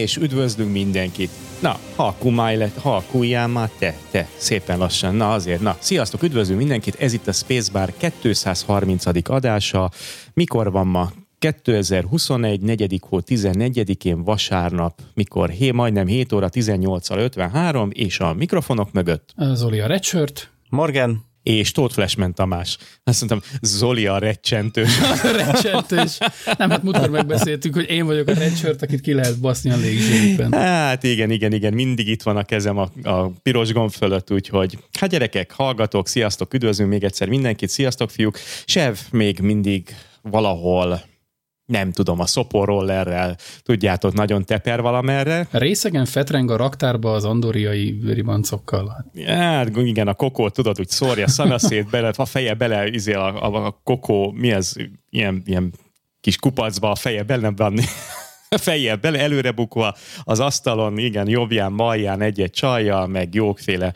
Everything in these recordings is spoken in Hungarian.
És üdvözlünk mindenkit. Na, halkulj lett, halkuljál már te, te, szépen lassan. Na azért, na, sziasztok, üdvözlünk mindenkit, ez itt a Spacebar 230. adása. Mikor van ma? 2021. 4. hó 14-én vasárnap, mikor hé, majdnem 7 óra 18 53 és a mikrofonok mögött. Zoli a Redshirt. Morgan és Tóth Flashman Tamás. Azt mondtam, Zoli a recsentős. a recsentős. Nem, hát múltkor megbeszéltük, hogy én vagyok a redshirt, akit ki lehet baszni a légzsérben. Hát igen, igen, igen, mindig itt van a kezem a, a piros gomb fölött, úgyhogy hát gyerekek, hallgatok, sziasztok, üdvözlünk még egyszer mindenkit, sziasztok fiúk. Sev még mindig valahol nem tudom, a szoporrollerrel, tudjátok, nagyon teper valamerre. Részegen fetreng a raktárba az andoriai ribancokkal. Hát igen, a kokó, tudod, úgy szórja szanaszét bele, a feje bele, izé a, a, a kokó, mi ez, ilyen, ilyen kis kupacba a feje bele van, a fejjel bele, előre bukva az asztalon, igen, jobbján, malján egy-egy csajjal, meg jókféle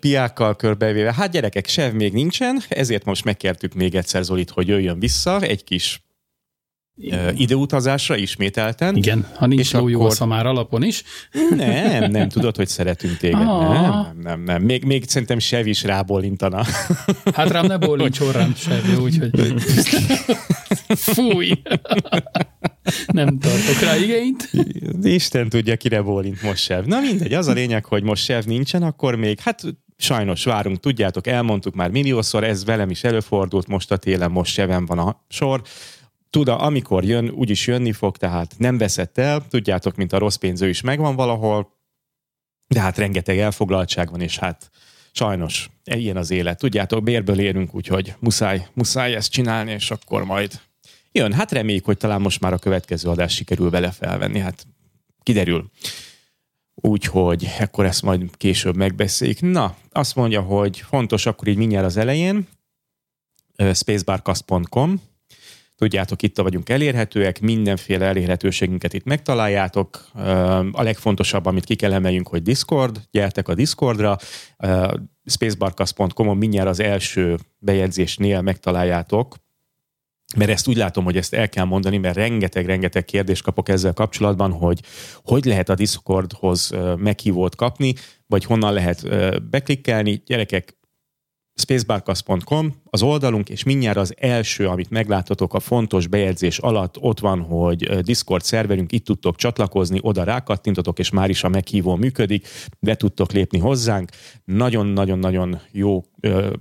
piákkal körbevéve. Hát gyerekek, sev még nincsen, ezért most megkértük még egyszer Zolit, hogy jöjjön vissza, egy kis ideutazásra ismételten. Igen, ha nincs ló, akkor... már alapon is. Nem, nem, tudod, hogy szeretünk téged. Nem, nem, nem, nem. Még, még szerintem Sev is rábólintana. Hát rám ne bólincs rám Sev, úgyhogy fúj. Nem tartok rá igényt. Isten tudja, kire bólint most Sev. Na mindegy, az a lényeg, hogy most Sev nincsen, akkor még, hát sajnos várunk, tudjátok, elmondtuk már milliószor, ez velem is előfordult, most a télen, most Seven van a sor tud, amikor jön, úgyis jönni fog, tehát nem veszett el, tudjátok, mint a rossz pénző is megvan valahol, de hát rengeteg elfoglaltság van, és hát sajnos ilyen az élet. Tudjátok, bérből érünk, úgyhogy muszáj, muszáj ezt csinálni, és akkor majd jön. Hát reméljük, hogy talán most már a következő adás sikerül vele felvenni, hát kiderül. Úgyhogy akkor ezt majd később megbeszéljük. Na, azt mondja, hogy fontos akkor így mindjárt az elején, spacebarcast.com, Tudjátok, itt vagyunk elérhetőek, mindenféle elérhetőségünket itt megtaláljátok. A legfontosabb, amit ki kell emeljünk, hogy Discord, gyertek a Discordra, spacebarcast.com-on mindjárt az első bejegyzésnél megtaláljátok mert ezt úgy látom, hogy ezt el kell mondani, mert rengeteg-rengeteg kérdést kapok ezzel kapcsolatban, hogy hogy lehet a Discordhoz meghívót kapni, vagy honnan lehet beklikkelni. Gyerekek, spacebarcast.com az oldalunk, és mindjárt az első, amit meglátatok a fontos bejegyzés alatt, ott van, hogy Discord szerverünk, itt tudtok csatlakozni, oda rákattintotok, és már is a meghívó működik, be tudtok lépni hozzánk. Nagyon-nagyon-nagyon jó ö,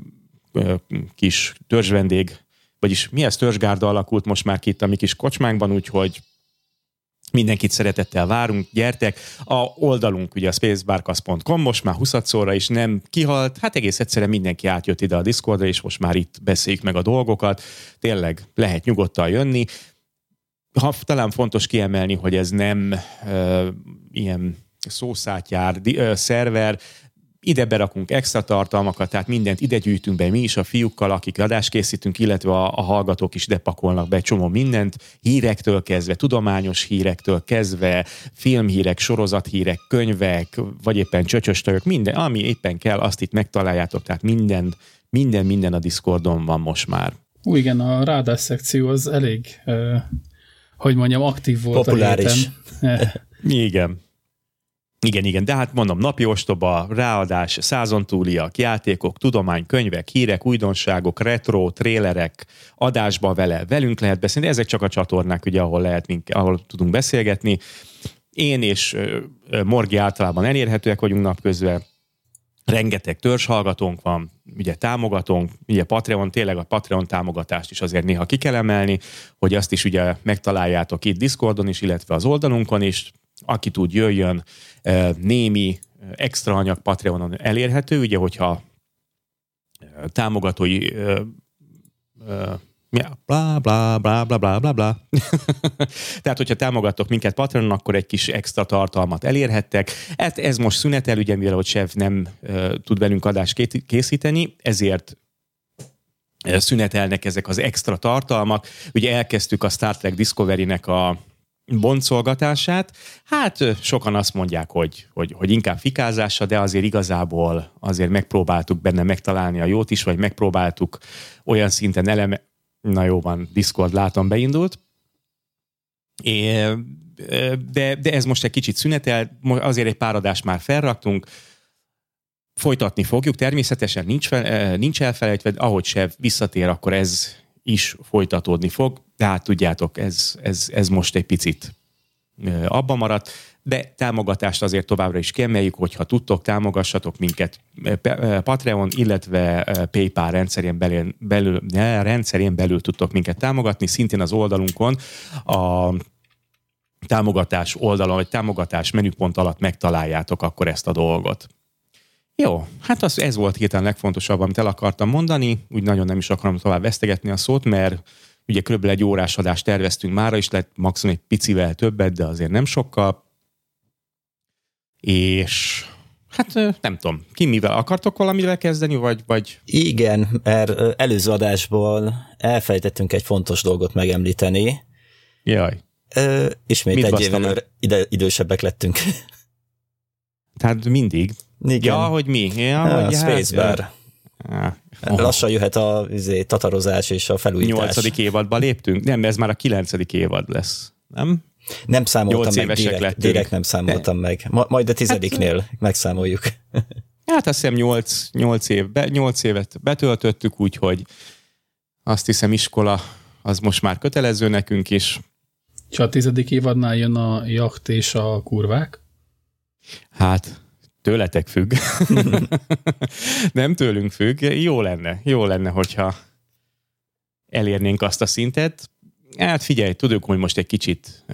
ö, kis törzsvendég, vagyis mi ez törzsgárda alakult most már itt a mi kis kocsmánkban, úgyhogy Mindenkit szeretettel várunk, gyertek. A oldalunk ugye a spacebarcast.com most már 20 szóra is nem kihalt, hát egész egyszerűen mindenki átjött ide a Discordra, és most már itt beszéljük meg a dolgokat. Tényleg lehet nyugodtan jönni. Ha talán fontos kiemelni, hogy ez nem uh, ilyen szószátjár uh, szerver, ide berakunk extra tartalmakat, tehát mindent ide gyűjtünk be mi is a fiúkkal, akik adást készítünk, illetve a, a hallgatók is ide pakolnak be csomó mindent, hírektől kezdve, tudományos hírektől kezdve, filmhírek, sorozathírek, könyvek, vagy éppen csöcsöstögök, minden, ami éppen kell, azt itt megtaláljátok, tehát minden, minden, minden a Discordon van most már. Ú, igen, a rádás szekció az elég, uh, hogy mondjam, aktív volt Populáris. a héten. igen. Igen, igen, de hát mondom, napi ostoba, ráadás, százon túliak, játékok, tudomány, könyvek, hírek, újdonságok, retro, trélerek, adásba vele, velünk lehet beszélni, ezek csak a csatornák, ugye, ahol lehet, ahol tudunk beszélgetni. Én és Morgi általában elérhetőek vagyunk napközben, rengeteg törzshallgatónk van, ugye támogatónk, ugye Patreon, tényleg a Patreon támogatást is azért néha ki kell emelni, hogy azt is ugye megtaláljátok itt Discordon is, illetve az oldalunkon is, aki tud, jöjjön, némi extra anyag Patreonon elérhető, ugye, hogyha támogatói bla, bla, bla, bla, bla, bla, bla. Tehát, hogyha támogattok minket Patreonon, akkor egy kis extra tartalmat elérhettek. Hát ez most szünetel, ugye, mivel hogy Sev nem tud velünk adást készíteni, ezért szünetelnek ezek az extra tartalmak. Ugye elkezdtük a Star Trek Discovery-nek a boncolgatását. Hát sokan azt mondják, hogy, hogy, hogy inkább fikázása, de azért igazából azért megpróbáltuk benne megtalálni a jót is, vagy megpróbáltuk olyan szinten eleme, Na jó van, Discord látom beindult. É, de, de ez most egy kicsit szünetel, azért egy pár adást már felraktunk, folytatni fogjuk, természetesen nincs, fel, nincs elfelejtve, ahogy se visszatér, akkor ez is folytatódni fog, de hát tudjátok, ez, ez, ez most egy picit abba maradt, de támogatást azért továbbra is kiemeljük, hogyha tudtok, támogassatok minket Patreon, illetve PayPal rendszerén belül, belül, rendszerén belül tudtok minket támogatni, szintén az oldalunkon a támogatás oldalon, vagy támogatás menüpont alatt megtaláljátok akkor ezt a dolgot. Jó, hát az, ez volt hirtelen legfontosabb, amit el akartam mondani, úgy nagyon nem is akarom tovább vesztegetni a szót, mert ugye kb. egy órás adást terveztünk mára is, lett maximum egy picivel többet, de azért nem sokkal. És hát nem tudom, ki mivel akartok valamivel kezdeni, vagy... vagy... Igen, mert előző adásból elfejtettünk egy fontos dolgot megemlíteni. Jaj. Ö, ismét Mit egy évvel ide, idősebbek lettünk. Tehát mindig. Igen. Ja, hogy mi? Ja, ja, hogy Spacebar. Hát, ja. Oh. Lassan jöhet a izé, tatarozás és a felújítás. Nyolcadik évadba léptünk? Nem, ez már a kilencedik évad lesz, nem? Nem számoltam meg, direkt, direkt nem számoltam De. meg. Ma, majd a tizediknél hát, megszámoljuk. Hát azt hiszem nyolc, nyolc, év, be, nyolc évet betöltöttük, úgyhogy azt hiszem iskola az most már kötelező nekünk is. És a tizedik évadnál jön a jacht és a kurvák? Hát tőletek függ. nem tőlünk függ. Jó lenne, jó lenne, hogyha elérnénk azt a szintet. Hát figyelj, tudjuk, hogy most egy kicsit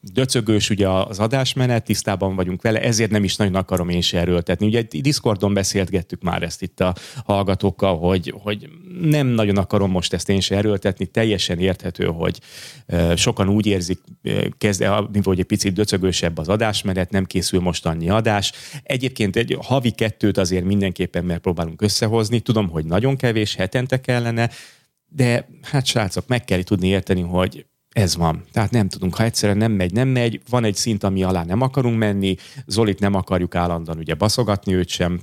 döcögős ugye az adásmenet, tisztában vagyunk vele, ezért nem is nagyon akarom én se erőltetni. Ugye Discordon beszélgettük már ezt itt a hallgatókkal, hogy, hogy nem nagyon akarom most ezt én se erőltetni, teljesen érthető, hogy sokan úgy érzik, kezd, hogy egy picit döcögősebb az adásmenet, nem készül most annyi adás. Egyébként egy havi kettőt azért mindenképpen megpróbálunk összehozni, tudom, hogy nagyon kevés, hetente kellene, de hát srácok, meg kell tudni érteni, hogy ez van. Tehát nem tudunk, ha egyszerűen nem megy, nem megy, van egy szint, ami alá nem akarunk menni, Zolit nem akarjuk állandóan ugye baszogatni őt sem,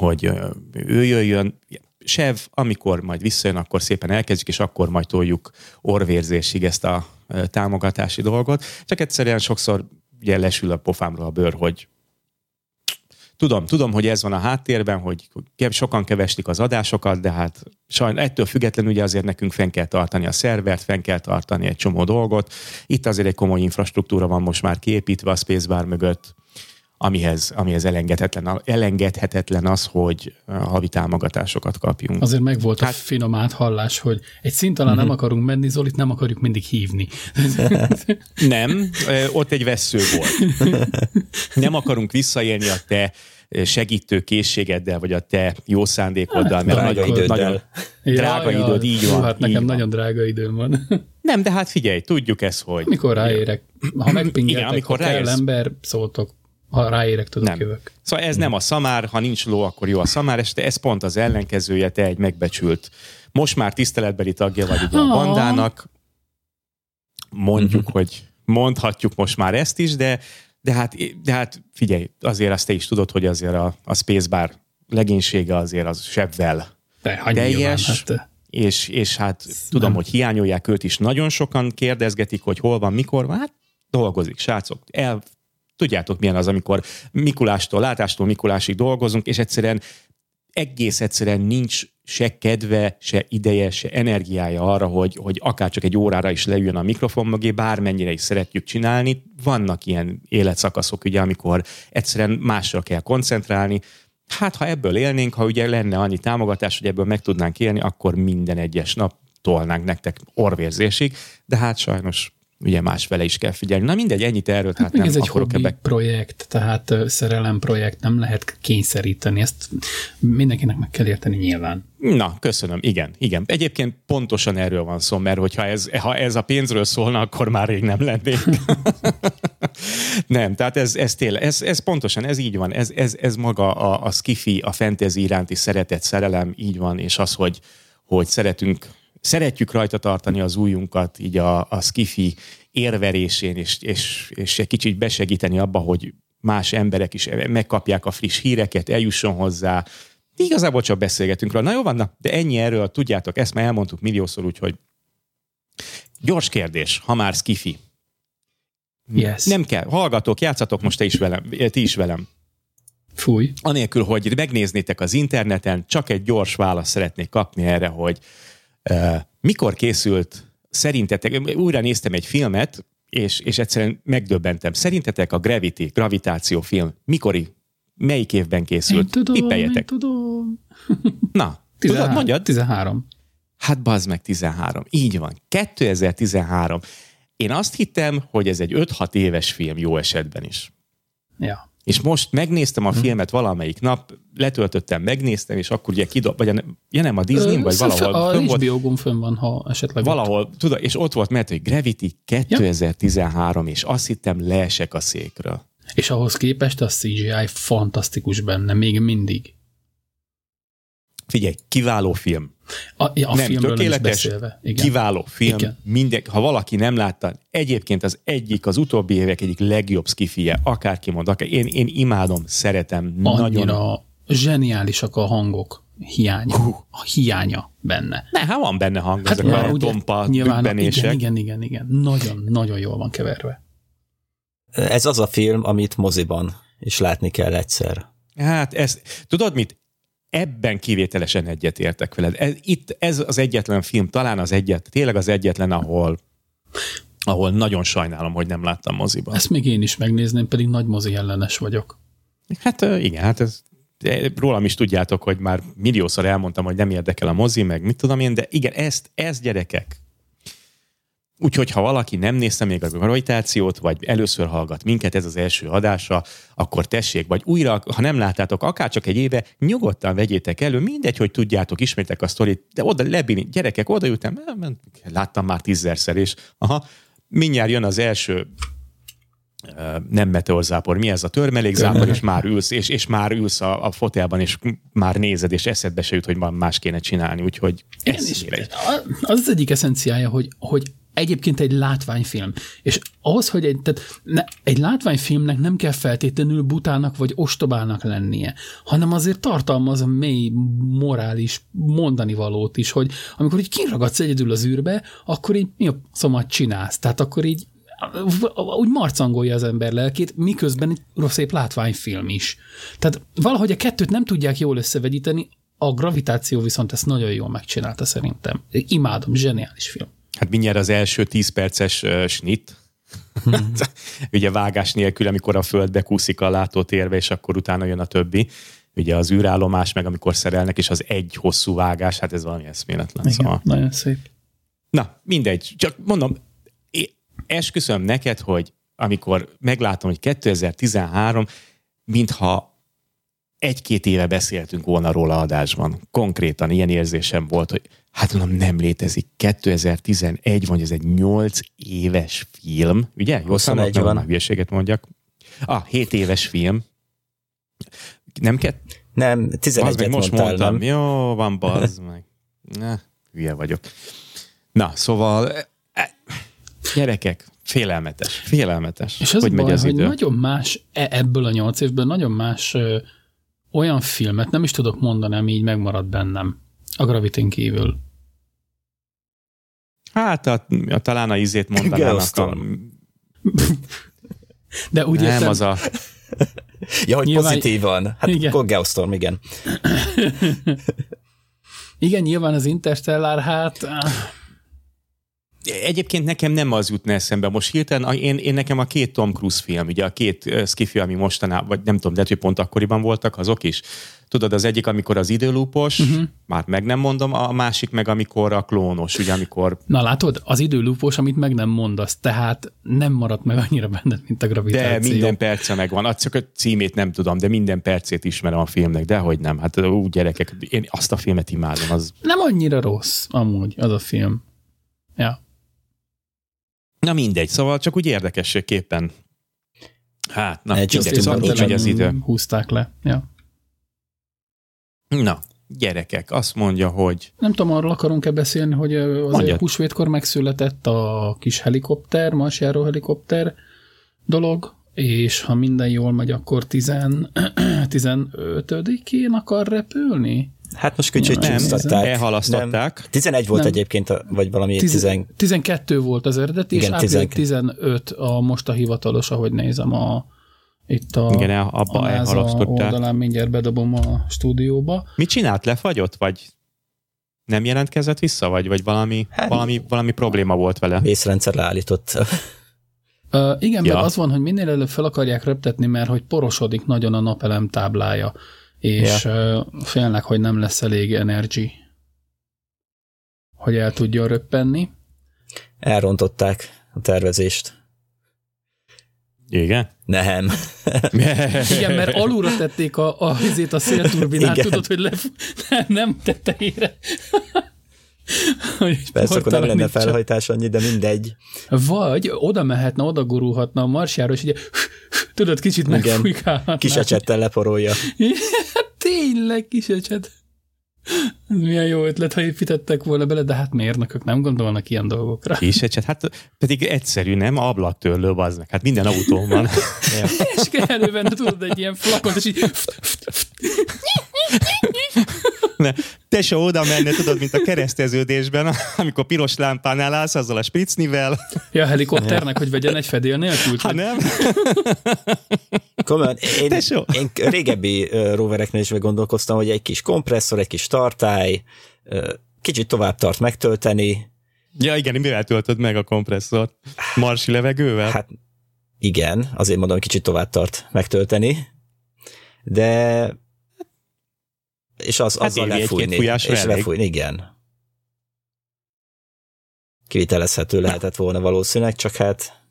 hogy ő jöjjön, Sev, amikor majd visszajön, akkor szépen elkezdjük, és akkor majd toljuk orvérzésig ezt a támogatási dolgot. Csak egyszerűen sokszor ugye lesül a pofámról a bőr, hogy Tudom, tudom, hogy ez van a háttérben, hogy sokan keveslik az adásokat, de hát sajnos ettől függetlenül ugye azért nekünk fenn kell tartani a szervert, fenn kell tartani egy csomó dolgot. Itt azért egy komoly infrastruktúra van most már kiépítve a Spacebar mögött, amihez, amihez elengedhetetlen, elengedhetetlen az, hogy havi támogatásokat kapjunk. Azért meg volt hát, a finom áthallás, hogy egy szint alá uh-huh. nem mhm. akarunk menni, Zolit nem akarjuk mindig hívni. nem, ott egy vesző volt. Nem akarunk visszaélni a te segítő készségeddel, vagy a te jó szándékoddal, mert drága nagyon, időddel. nagyon drága ja, időd, így van. Hát nekem van. nagyon drága időm van. Nem, de hát figyelj, tudjuk ezt, hogy... Mikor ráérek, ha megpingeltek, Igen, amikor ha kell ember, szóltok ha ráérek, tudok nem. jövök. Szóval ez nem a szamár, ha nincs ló, akkor jó a szamár, és ez pont az ellenkezője, te egy megbecsült, most már tiszteletbeli tagja vagy ugye a bandának, mondjuk, uh-huh. hogy mondhatjuk most már ezt is, de, de, hát, de hát figyelj, azért azt te is tudod, hogy azért a, a Spacebar legénysége azért az sebvel teljes, hát, és, és hát nem. tudom, hogy hiányolják őt is, nagyon sokan kérdezgetik, hogy hol van, mikor van, hát dolgozik, srácok, el tudjátok milyen az, amikor Mikulástól, látástól Mikulásig dolgozunk, és egyszerűen egész egyszerűen nincs se kedve, se ideje, se energiája arra, hogy, hogy akár csak egy órára is leüljön a mikrofon mögé, bármennyire is szeretjük csinálni. Vannak ilyen életszakaszok, ugye, amikor egyszerűen másra kell koncentrálni. Hát, ha ebből élnénk, ha ugye lenne annyi támogatás, hogy ebből meg tudnánk élni, akkor minden egyes nap tolnánk nektek orvérzésig, de hát sajnos ugye más vele is kell figyelni. Na mindegy, ennyit erről, tehát hát nem ez egy hobbi ebbe... projekt, tehát szerelem projekt, nem lehet kényszeríteni, ezt mindenkinek meg kell érteni nyilván. Na, köszönöm, igen, igen. Egyébként pontosan erről van szó, mert hogyha ez, ha ez a pénzről szólna, akkor már rég nem lennék. nem, tehát ez, ez tényleg, ez, ez pontosan, ez így van, ez, ez, ez maga a, a skifi, a fantasy iránti szeretet, szerelem, így van, és az, hogy, hogy szeretünk szeretjük rajta tartani az újunkat így a, a skifi érverésén, és, és, és egy kicsit besegíteni abba, hogy más emberek is megkapják a friss híreket, eljusson hozzá, igazából csak beszélgetünk róla. Na jó van, na, de ennyi erről, tudjátok, ezt már elmondtuk milliószor, úgyhogy gyors kérdés, ha már skifi. Yes. Nem kell, hallgatók, játszatok most te is velem, ti is velem. Fúj. Anélkül, hogy megnéznétek az interneten, csak egy gyors választ szeretnék kapni erre, hogy mikor készült, szerintetek, újra néztem egy filmet, és, és egyszerűen megdöbbentem. Szerintetek a Gravity, gravitáció film mikori, melyik évben készült? Én tudom, én tudom. Na, 13. tudod, mondjad? 13. Hát bazd meg 13. Így van. 2013. Én azt hittem, hogy ez egy 5-6 éves film jó esetben is. Ja. És most megnéztem a filmet valamelyik nap, letöltöttem, megnéztem, és akkor ugye kidob, vagy a, ja nem, a Disney, vagy valahol A fönn volt, HBO-gon fönn van, ha esetleg ott. valahol, tudod, és ott volt, mert hogy Gravity 2013, és azt hittem, leesek a székről. És ahhoz képest a CGI fantasztikus benne, még mindig. Figyelj, kiváló film. A, ja, a nem filmről nem is tökéletes, beszélve. Igen. kiváló film. Igen. Minden, ha valaki nem látta, egyébként az egyik, az utóbbi évek egyik legjobb skifije, akárki mond, akár, én, én imádom, szeretem, Annyira nagyon. zseniálisak a hangok hiánya, a hiánya benne. Ne, hát van benne hang, hát, ezek már a ugye tompa nyilván, igen, igen, igen, igen. Nagyon, nagyon jól van keverve. Ez az a film, amit moziban is látni kell egyszer. Hát ez, tudod mit? Ebben kivételesen egyetértek veled. Ez, itt ez az egyetlen film, talán az egyet, tényleg az egyetlen, ahol ahol nagyon sajnálom, hogy nem láttam moziban. Ezt még én is megnézném, pedig nagy mozi ellenes vagyok. Hát igen, hát ez, rólam is tudjátok, hogy már milliószor elmondtam, hogy nem érdekel a mozi, meg mit tudom én, de igen, ezt, ez gyerekek. Úgyhogy, ha valaki nem nézte még a gravitációt, vagy először hallgat minket, ez az első adása, akkor tessék, vagy újra, ha nem láttátok, akár csak egy éve, nyugodtan vegyétek elő, mindegy, hogy tudjátok, ismertek a sztorit, de oda lebini, gyerekek, oda jöttem, láttam már tízzerszer, és aha, mindjárt jön az első nem meteorzápor, mi ez a törmelékzápor, és már ülsz, és, és már ülsz a, a fotelban, és már nézed, és eszedbe se jut, hogy más kéne csinálni, úgyhogy Igen, ez és az az egyik eszenciája, hogy, hogy egyébként egy látványfilm. És ahhoz, hogy egy, tehát ne, egy látványfilmnek nem kell feltétlenül butának vagy ostobának lennie, hanem azért tartalmaz a mély morális mondani valót is, hogy amikor így kiragadsz egyedül az űrbe, akkor így mi a szomat csinálsz? Tehát akkor így úgy marcangolja az ember lelkét, miközben egy rossz szép látványfilm is. Tehát valahogy a kettőt nem tudják jól összevegyíteni, a gravitáció viszont ezt nagyon jól megcsinálta szerintem. Imádom, zseniális film. Hát mindjárt az első 10 perces uh, snit, ugye vágás nélkül, amikor a földbe kúszik a látótérbe, és akkor utána jön a többi. Ugye az űrállomás, meg amikor szerelnek, és az egy hosszú vágás, hát ez valami eszméletlen. Igen, Szóval. nagyon szép. Na, mindegy. Csak mondom, esküszöm neked, hogy amikor meglátom, hogy 2013, mintha egy-két éve beszéltünk volna róla adásban. Konkrétan ilyen érzésem volt, hogy hát mondom, nem létezik. 2011 van, ez egy 8 éves film, ugye? Jó 21 számolok, nem van. már hülyeséget mondjak. Ah, 7 éves film. Nem kell? Nem, Az 11 meg most mondtál, mondtam. nem? Jó, van, bazd meg. Na, hülye vagyok. Na, szóval e, gyerekek, félelmetes, félelmetes, És az hogy a megy baj, az hogy idő. nagyon más, e- ebből a nyolc évből nagyon más ö, olyan filmet nem is tudok mondani, ami így megmaradt bennem. A Gravitin kívül. Hát a, a, talán a izét mondanának. A, Geostorm. De úgy nem, értem, az a... Ja, hogy Nyilván- pozitívan. Hát Igen. igen. Geostorm, igen. igen, nyilván az Interstellar, hát Egyébként nekem nem az jutna eszembe. Most hirtelen, én, én nekem a két Tom Cruise film, ugye a két skifi, ami mostanában, vagy nem tudom, lehet, hogy pont akkoriban voltak, azok is. Tudod, az egyik, amikor az időlúpos, uh-huh. már meg nem mondom, a másik meg, amikor a klónos, ugye, amikor na látod, az időlúpos, amit meg nem mondasz, tehát nem maradt meg annyira benned, mint a gravitáció. De minden perce megvan. Csak a címét nem tudom, de minden percét ismerem a filmnek, de hogy nem. Hát úgy gyerekek, én azt a filmet imádom. Az... Nem annyira rossz, amúgy, az a film. Ja. Na mindegy, szóval csak úgy érdekességképpen. Hát, na, Egy mindegy, szóval Timberlake. megy az idő. Húzták le. Ja. Na, gyerekek, azt mondja, hogy Nem tudom, arról akarunk-e beszélni, hogy az Mondjad. húsvétkor megszületett a kis helikopter, marsjáró helikopter dolog, és ha minden jól megy, akkor 10, 15-én akar repülni? Hát most kicsit Nem, csúsztatták. elhalasztották. Nem. 11 volt Nem. egyébként, vagy valami 10, 10 12 volt az eredeti, Igen, és április 12. 15 a most a hivatalos, ahogy nézem a itt a, Igen, abba a NASA elhalasztották. oldalán mindjárt bedobom a stúdióba. Mit csinált? Lefagyott? Vagy nem jelentkezett vissza? Vagy, vagy valami, Hát- valami, valami probléma volt vele? vészrendszer leállított. Uh, igen, Ja. mert az van, hogy minél előbb fel akarják röptetni, mert hogy porosodik nagyon a napelem táblája, és uh, félnek, hogy nem lesz elég energy, hogy el tudjon röppenni. Elrontották a tervezést. Igen? Nem. Igen, mert alulra tették a, a, a szélturbinát, Igen. tudod, hogy le, nem, nem tetejére. Hogy Persze, akkor nem lenne felhajtás annyi, de mindegy. Vagy oda mehetne, oda gurulhatna a marsjára, és ugye tudod, kicsit Igen. megfújkálhatná. Kis ecsettel leporolja. Tényleg kis ecset. Milyen jó ötlet, ha építettek volna bele, de hát mérnökök nem gondolnak ilyen dolgokra. Kis ecset, hát pedig egyszerű, nem? Ablaktörlő, meg. Hát minden autón van. És kell elővenni, tudod, egy ilyen flakont, és így Ne, tesó oda menne, tudod, mint a kereszteződésben, amikor piros lámpánál állsz, azzal a spricnivel. ja, a helikopternek, hogy vegyen egy fedél nélkül. Ha nem, Komolyan, én, Tesó. én régebbi rovereknél is gondolkoztam, hogy egy kis kompresszor, egy kis tartály, kicsit tovább tart megtölteni. Ja, igen, mivel töltöd meg a kompresszort? Marsi levegővel? Hát igen, azért mondom, kicsit tovább tart megtölteni, de és az, Hát azzal lefújni. és elég. lefújni, igen. Kivitelezhető lehetett volna valószínűleg, csak hát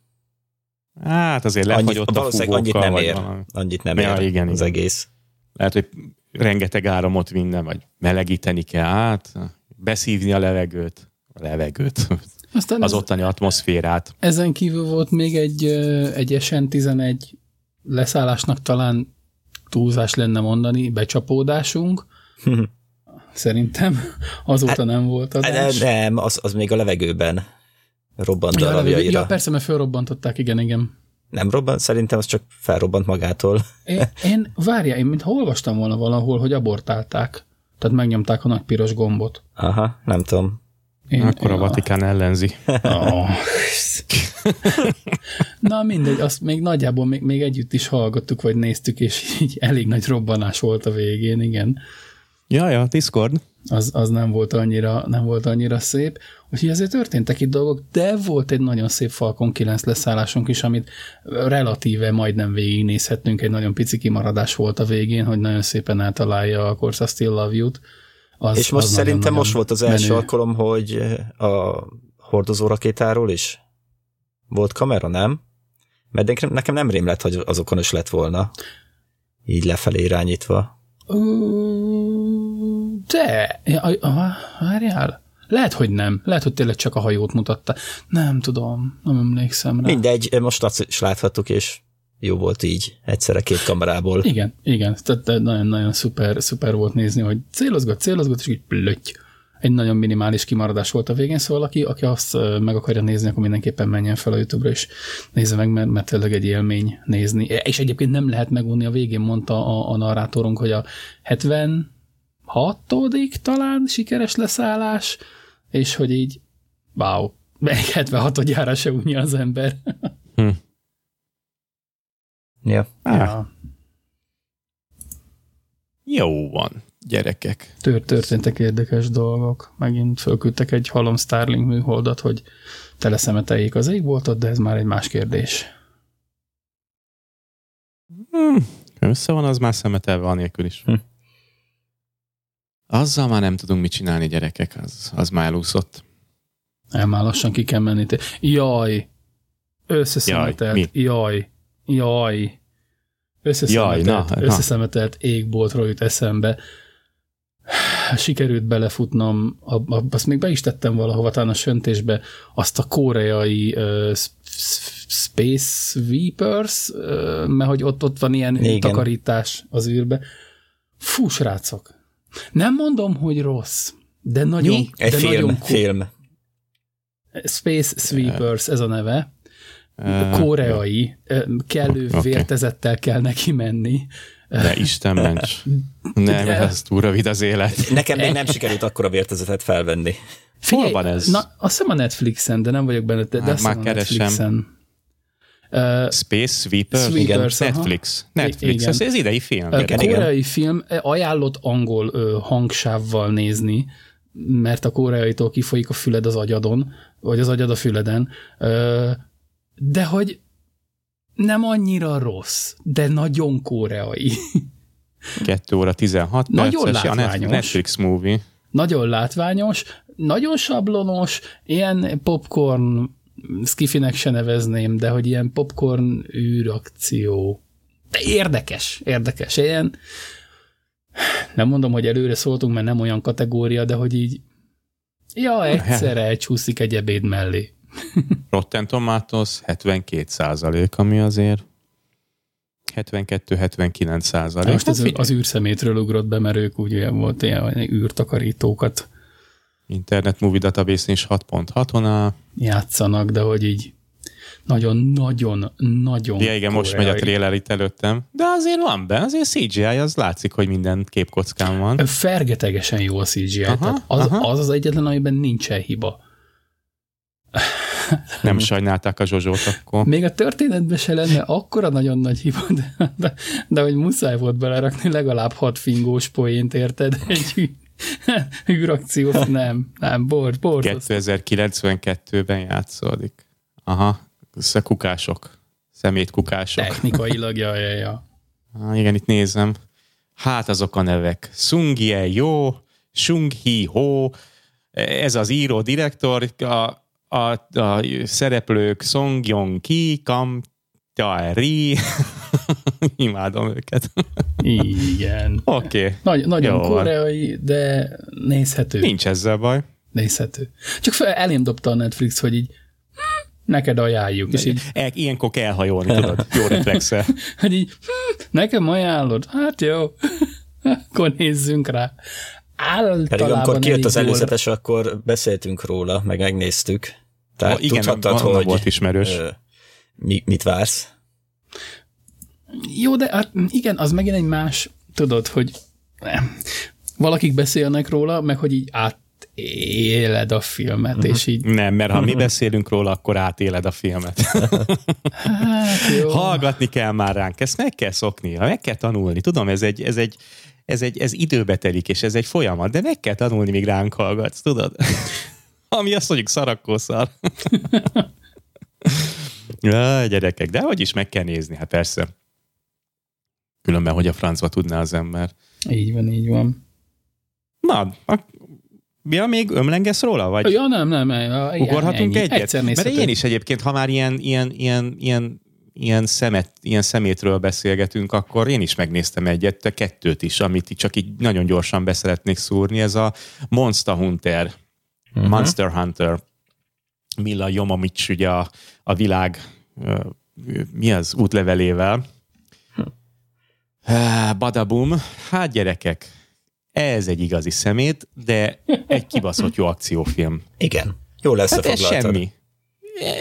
Hát azért annyit, lefagyott a valószínűleg annyit nem ér. valami. Annyit nem Ja, ér igen, az igen. egész. Lehet, hogy rengeteg áramot vinne, vagy melegíteni kell át, beszívni a levegőt, a levegőt, Aztán az ez, ottani atmoszférát. ezen kívül volt még egy, egy SN11 leszállásnak talán túlzás lenne mondani, becsapódásunk. Szerintem azóta nem volt Nem, adás. nem az, az még a levegőben robbant Ja, darabjaira. levegő- ja, persze, mert felrobbantották, igen, igen. Nem robbant, szerintem az csak felrobbant magától. Én, én várjál, én mintha olvastam volna valahol, hogy abortálták. Tehát megnyomták a nagy piros gombot. Aha, nem tudom. Én, Akkor a Vatikán ellenzi. Oh. Na mindegy, azt még nagyjából még, még együtt is hallgattuk, vagy néztük, és így elég nagy robbanás volt a végén, igen. Ja, ja, Discord. Az, az nem, volt annyira, nem volt annyira szép. Úgyhogy azért történtek itt dolgok, de volt egy nagyon szép Falcon 9 leszállásunk is, amit relatíve majdnem végignézhettünk, egy nagyon pici kimaradás volt a végén, hogy nagyon szépen eltalálja a Corsa Still Love You-t. Az, És most az szerintem nagyon-nagyon most volt az első menő. alkalom, hogy a hordozó rakétáról is volt kamera, nem? Mert nekem- nekem nem rém lett, hogy azokon is lett volna. Így lefelé irányítva. Ö, De, ja, ah, várjál. Lehet, hogy nem. Lehet, hogy tényleg csak a hajót mutatta. Nem tudom, nem emlékszem rá. Mindegy, most azt is láthattuk, és jó volt így, egyszerre két kamerából. Igen, igen, tehát nagyon-nagyon szuper, szuper volt nézni, hogy célozgat, célozgat, és így plötty. Egy nagyon minimális kimaradás volt a végén, szóval aki, aki azt meg akarja nézni, akkor mindenképpen menjen fel a YouTube-ra, és nézze meg, mert, mert tényleg egy élmény nézni. És egyébként nem lehet megunni, a végén mondta a, a narrátorunk, hogy a 76 talán sikeres leszállás, és hogy így, wow, meg 76 se unja az ember. Ja. Ah, Ja. Jó van, gyerekek. Tör, történtek érdekes dolgok. Megint fölküldtek egy halom Starlink műholdat, hogy teleszemeteljék az égboltot, de ez már egy más kérdés. Hmm, össze van, az már szemetelve anélkül is. Hm. Azzal már nem tudunk mit csinálni, gyerekek, az, az már elúszott. El már lassan ki kell menni. Te- Jaj! Összeszemetelt. Jaj, Jaj! Jaj! Összeszemetelt, Jaj, na, na. összeszemetelt égboltról jut eszembe. Sikerült belefutnom, a, a, azt még be is tettem valahova, talán a söntésbe, azt a koreai uh, Space Sweepers, uh, mert hogy ott, ott van ilyen Igen. takarítás az űrbe. Fú, srácok! Nem mondom, hogy rossz, de nagyon, Egy de film, nagyon cool. film. Space Sweepers, ez a neve. koreai, kellő Oké. vértezettel kell neki menni. De Isten ments. Nem, ez túl rövid az élet. Nekem még nem sikerült akkora vértezetet felvenni. Figyelj, van ez? Na, azt hiszem a Netflixen, de nem vagyok benne, de Hát azt már a keresem. Netflixen. Uh, Space Sweepers? Sweepers, Igen. aha. Netflix. Netflix. igen. Ez, ez idei film. Ö, Igen. koreai film ajánlott angol hangsávval nézni, mert a koreaitól kifolyik a füled az agyadon, vagy az agyad a füleden, de hogy nem annyira rossz, de nagyon koreai. 2 óra 16 Nagyon perces. Látványos. Netflix movie. nagyon látványos, nagyon sablonos, ilyen popcorn, skifinek se nevezném, de hogy ilyen popcorn űrakció. De érdekes, érdekes. Ilyen, nem mondom, hogy előre szóltunk, mert nem olyan kategória, de hogy így, ja, egyszerre elcsúszik egy ebéd mellé. Rotten Tomatoes 72 százalék, ami azért 72-79 százalék. Most ez az űrszemétről ugrott be, mert ők úgy olyan volt, ilyen űrtakarítókat Internet Movie Database is 6.6-on áll. játszanak, de hogy így nagyon-nagyon-nagyon Ja, igen, most megy a trailer itt előttem. De azért van benne, azért CGI, az látszik, hogy minden képkockán van. Fergetegesen jó a CGI, Aha, tehát az, aha. az az egyetlen, amiben nincsen hiba. Nem sajnálták a Zsozsót akkor. Még a történetben se lenne akkora nagyon nagy hiba, de, de, de hogy muszáj volt belerakni legalább hat fingós poént, érted? Egy űrakció, nem, nem, bor, borzasztó. 2092-ben játszódik. Aha, kukások. Szemétkukások. Technikailag, ja, ja, ja. Ah, igen, itt nézem. Hát azok a nevek. Sung Ye Yo, Sung Hi Ho, ez az író, direktor, a, a, a szereplők Song Yong Ki, Kam Tae Ri, imádom őket. Igen. Oké, okay. Nagy, nagyon Jó van. koreai, de nézhető. nincs ezzel baj. Nézhető. Csak fel, elém dobta a Netflix, hogy így hm, neked ajánljuk, és így, El, ilyenkor kell hajolni, tudod, jó reflexel. hogy így hm, nekem ajánlod? Hát jó, akkor nézzünk rá. Általában Pedig amikor kijött az jól- előzetes, akkor beszéltünk róla, meg megnéztük. Tehát Ah, igen, tudhattad, onnan hogy volt ismerős. ö, mi, mit vársz. Jó, de hát igen, az megint egy más, tudod, hogy nem, valakik beszélnek róla, meg hogy így átéled a filmet, Mhm. és így, Nem, mert ha mi beszélünk róla, akkor átéled a filmet. hát jó. Hallgatni kell már ránk, ezt meg kell szokni, meg kell tanulni. Tudom, ez egy, ez egy, ez egy ez időbe telik, és ez egy folyamat, de meg kell tanulni, míg ránk hallgatsz, tudod? Ami azt mondjuk szarakkó szar. ja, gyerekek, de hogy is meg kell nézni, hát persze. Különben, hogy a francba tudná az ember. Így van, így van. Na, a, ja, még ömlengesz róla? Vagy? Ja, nem, nem, nem. Ugorhatunk ennyi. egyet? Egyszer Mert én is egyébként, ha már ilyen, ilyen, ilyen, ilyen, ilyen, szemet, ilyen szemétről beszélgetünk, akkor én is megnéztem egyet, de kettőt is, amit így csak így nagyon gyorsan beszeretnék szúrni. Ez a Monster Hunter, uh-huh. Monster Hunter, Mila Jovovich, ugye a, a világ mi az útlevelével. Badabum, hát gyerekek, ez egy igazi szemét, de egy kibaszott jó akciófilm. Igen. Jól Hát ez semmi.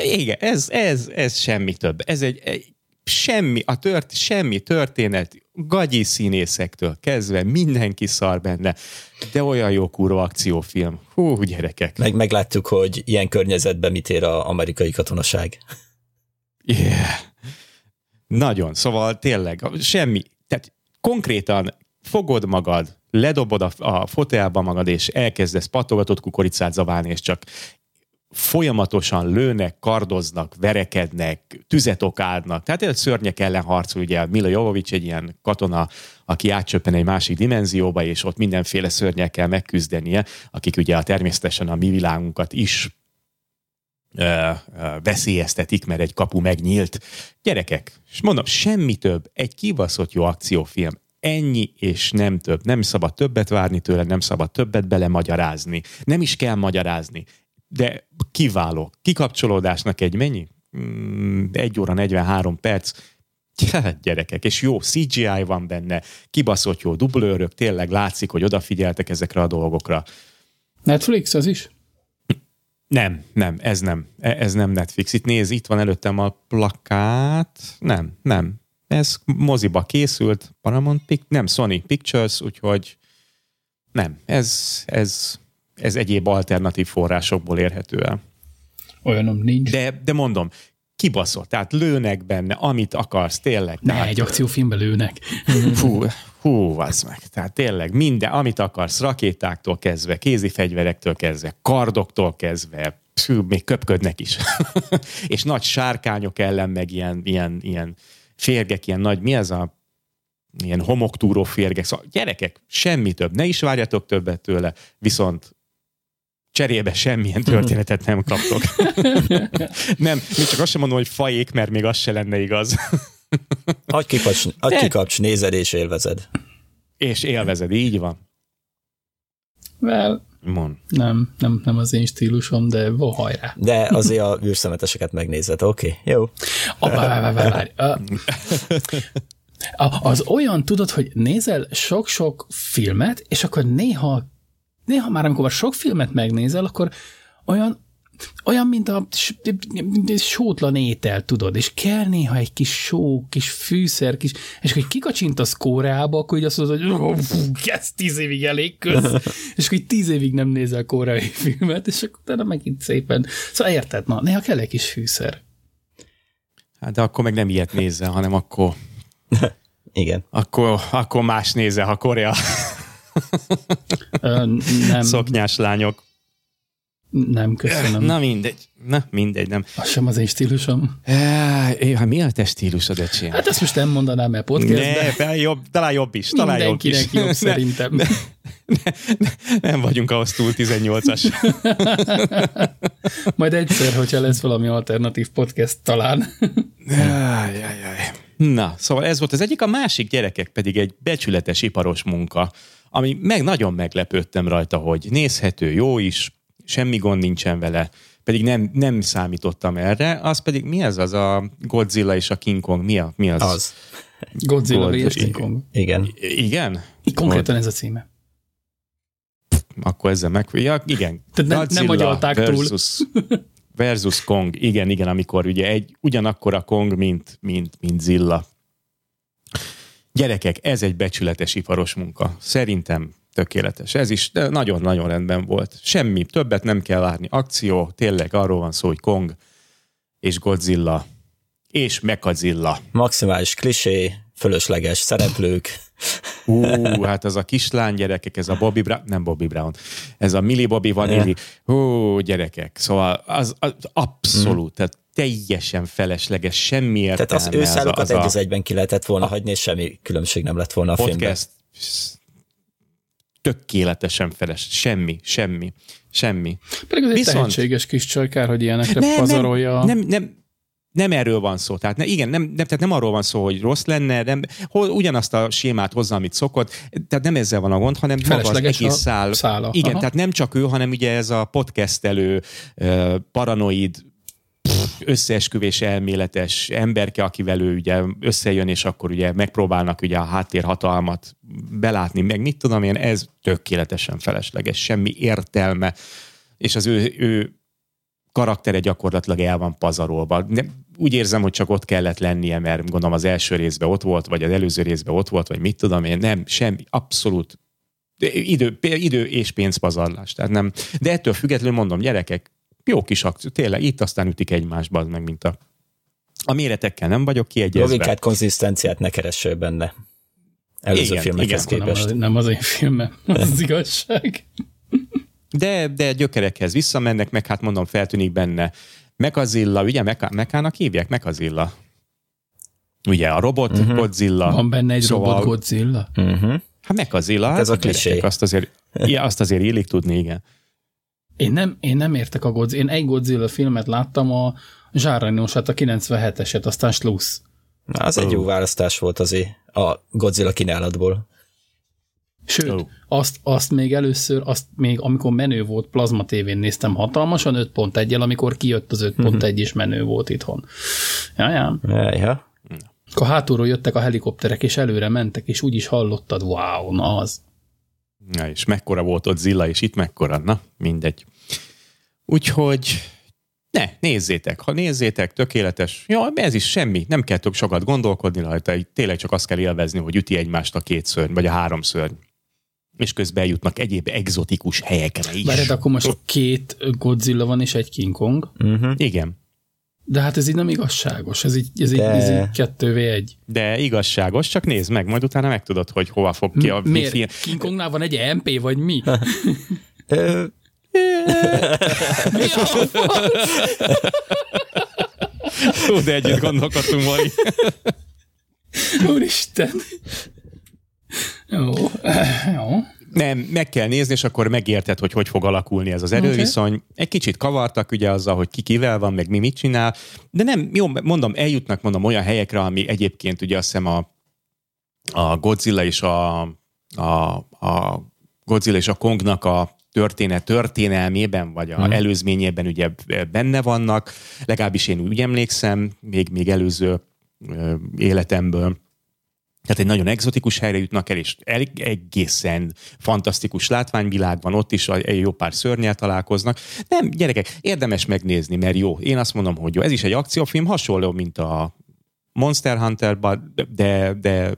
Igen, ez, ez, ez semmi több. Ez egy, egy semmi, a tört, semmi történet, gagyi színészektől kezdve mindenki szar benne, de olyan jó kurva akciófilm. Hú, gyerekek. Meg, megláttuk, hogy ilyen környezetben mit ér az amerikai katonaság. Yeah. Nagyon, szóval tényleg semmi, tehát konkrétan fogod magad, ledobod a, a fotelba magad, és elkezdesz patogatott kukoricát zaválni, és csak folyamatosan lőnek, kardoznak, verekednek, tüzet okádnak. Tehát egy szörnyek ellen harcol, ugye Mila Jovovich egy ilyen katona, aki átcsöppen egy másik dimenzióba, és ott mindenféle szörnyekkel megküzdenie, akik ugye a természetesen a mi világunkat is veszélyeztetik, mert egy kapu megnyílt. Gyerekek, és mondom, semmi több, egy kibaszott jó akciófilm. Ennyi és nem több. Nem szabad többet várni tőle, nem szabad többet belemagyarázni. Nem is kell magyarázni. De kiváló. Kikapcsolódásnak egy mennyi? Mm, Egy óra 43 perc. Gyerekek, és jó CGI van benne, kibaszott jó dublőrök, tényleg látszik, hogy odafigyeltek ezekre a dolgokra. Netflix az is? Nem, nem, ez nem. E- Ez nem Netflix. Itt néz, itt van előttem a plakát. Nem, nem. Ez moziba készült, Paramount Pic- nem, Sony Pictures, úgyhogy nem, ez, ez, ez egyéb alternatív forrásokból érhető el. Olyanom nincs. De De, mondom, kibaszott, tehát lőnek benne, amit akarsz, tényleg. ne, Tehát- egy akciófilmbe lőnek. Hú, hú, az meg. Tehát tényleg minden, amit akarsz, rakétáktól kezdve, kézi fegyverektől kezdve, kardoktól kezdve, pszű, még köpködnek is. és nagy sárkányok ellen, meg ilyen, ilyen, ilyen férgek, ilyen nagy, mi ez a ilyen homoktúró férgek. Szóval gyerekek, semmi több, ne is várjatok többet tőle, viszont cserébe semmilyen történetet nem kaptok. nem, még csak azt sem mondom, hogy fajék, mert még az se lenne igaz. Adj kikaps, adj kikaps, nézed és élvezed. És élvezed, így van. Well, Mond. nem, nem, nem az én stílusom, de van hajrá. De azért a űrszemeteseket megnézed, oké? Okay, jó. A, várj, várj, a, az olyan, tudod, hogy nézel sok-sok filmet, és akkor néha, néha már, amikor már sok filmet megnézel, akkor olyan, olyan, mint a sótlan étel, tudod, és kell néha egy kis só, kis fűszer, kis, és akkor kikacsintasz Koreába, akkor így azt mondod, hogy "Ó, fú, ez tíz évig elég köz, és akkor így tíz évig nem nézel koreai filmet, és akkor utána megint szépen. Szóval érted, na, néha kell egy kis fűszer. Hát de akkor meg nem ilyet nézzel, hanem akkor, Igen. akkor, akkor más nézzel, ha Korea Ö, nem, szoknyás lányok. Nem, köszönöm. Na mindegy, na mindegy, nem. Az sem az én stílusom. Eh, Hát mi a te stílusod, öcsém? Hát ezt most nem mondanám, mert podcastben Ne, jobb, talán jobb is, talán jobb is. mindenkinek jobb szerintem. Nem vagyunk ahhoz túl 18-as. Majd egyszer, hogyha lesz valami alternatív podcast, talán. Jaj, jaj, jaj. Na, szóval ez volt az egyik, a másik gyerekek pedig egy becsületes iparos munka, ami meg nagyon meglepődtem rajta, hogy nézhető, jó is, semmi gond nincsen vele, pedig nem, nem számítottam erre, az pedig mi ez az a Godzilla és a King Kong, mi, a, mi az? Az. Godzilla Gold- vs. King Kong. Igen. Igen? Konkrétan ez a címe. Akkor ezzel meg... Ja, igen. Tehát nem- nem agyalták túl. versus, versus Kong. Igen, igen, amikor ugye egy ugyanakkor a Kong, mint, mint, mint Zilla. Gyerekek, ez egy becsületes iparos munka. Szerintem tökéletes. Ez is nagyon-nagyon rendben volt. Semmi, többet nem kell várni. Akció, tényleg arról van szó, hogy Kong és Godzilla és Mechazilla. Maximális klisé, fölösleges szereplők. Ú, hát az a kislány gyerekek, ez a Bobby Brown, nem Bobby Brown, ez a Millie Bobby Vanilli, hú, gyerekek, szóval az, az abszolút, mm. tehát teljesen felesleges, semmi értelme. Tehát az ő szálokat az egy a, az egyben ki lehetett volna hagyni, és semmi különbség nem lett volna a filmben. Tökéletesen feles, semmi, semmi, semmi. Pedig egy Viszont- tehetséges kis csaj, kár, hogy ilyenekre pazarolja. nem, nem, nem, nem erről van szó. Tehát ne, igen, nem, nem, tehát nem arról van szó, hogy rossz lenne, nem, hol, ugyanazt a sémát hozza, amit szokott, tehát nem ezzel van a gond, hanem maga az egész szál. szála. Igen, Aha. tehát nem csak ő, hanem ugye ez a podcastelő, ö, paranoid, összeesküvés elméletes emberke, akivel ő ugye összejön, és akkor ugye megpróbálnak ugye a háttérhatalmat belátni, meg mit tudom én, ez tökéletesen felesleges, semmi értelme, és az ő, ő karaktere gyakorlatilag el van pazarolva. Nem, úgy érzem, hogy csak ott kellett lennie, mert gondolom az első részben ott volt, vagy az előző részben ott volt, vagy mit tudom én, nem, semmi, abszolút idő, idő és pénzpazarlás. Tehát nem. De ettől függetlenül mondom, gyerekek, jó kis akció, tényleg itt aztán ütik egymásba, az meg mint a a méretekkel nem vagyok kiegyezve. Logikát, konzisztenciát ne keressél benne. Előző Igen, filmekhez igen. nem, képest. az, nem az én filmem, az, az igazság. De, de gyökerekhez visszamennek, meg hát mondom, feltűnik benne Mekazilla, ugye Meka, Mekának hívják? Mekazilla. Ugye a robot uh-huh. Godzilla. Van benne egy Szóval- robot Godzilla? Uh-huh. Hát Mekazilla. Hát ez a gyerekek, klisé. Azt azért, ja, azt azért illik tudni, igen. Én nem, én nem értek a Godzilla. Én egy Godzilla filmet láttam, a Zsárajnósát, a 97-eset, aztán Slusz. Na, az egy jó választás volt azért a Godzilla kínálatból. Sőt, oh. azt, azt még először, azt még amikor menő volt, plazma tévén néztem hatalmasan 5.1-el, amikor kijött az 5.1 és menő volt itthon. Jajám. Ja, Akkor hátulról jöttek a helikopterek, és előre mentek, és úgy is hallottad, wow, na az. Na és mekkora volt ott Zilla, és itt mekkora? Na, mindegy. Úgyhogy ne, nézzétek. Ha nézzétek, tökéletes. Ja, ez is semmi. Nem kell tök sokat gondolkodni rajta. Tényleg csak azt kell élvezni, hogy üti egymást a két szörny, vagy a három szörny. És közben eljutnak egyéb egzotikus helyekre is. Várjad, akkor most két Godzilla van és egy King Kong. Uh-huh. Igen. De hát ez így nem igazságos, ez így, ez így, De- ez így kettővé egy. De igazságos, csak nézd meg, majd utána megtudod, hogy hova fog ki a mi Miért? film. King Kongnál van egy MP, vagy mi? Mi a? Hú, de együtt gondolkodtunk, Mari. Úristen. Jó. Jó. Nem, meg kell nézni, és akkor megérted, hogy hogy fog alakulni ez az erőviszony. Okay. Egy kicsit kavartak ugye azzal, hogy ki kivel van, meg mi mit csinál, de nem, jó, mondom, eljutnak mondom olyan helyekre, ami egyébként ugye azt hiszem a, a Godzilla és a, a, a Godzilla és a Kongnak a történet történelmében, vagy a Mhm. előzményében ugye benne vannak, legalábbis én úgy emlékszem, még, még előző életemből. Tehát egy nagyon egzotikus helyre jutnak el, és egészen fantasztikus látványvilág van ott is, egy jó pár szörnyel találkoznak. Nem, gyerekek, érdemes megnézni, mert jó. Én azt mondom, hogy jó. Ez is egy akciófilm, hasonló, mint a Monster Hunter, de, de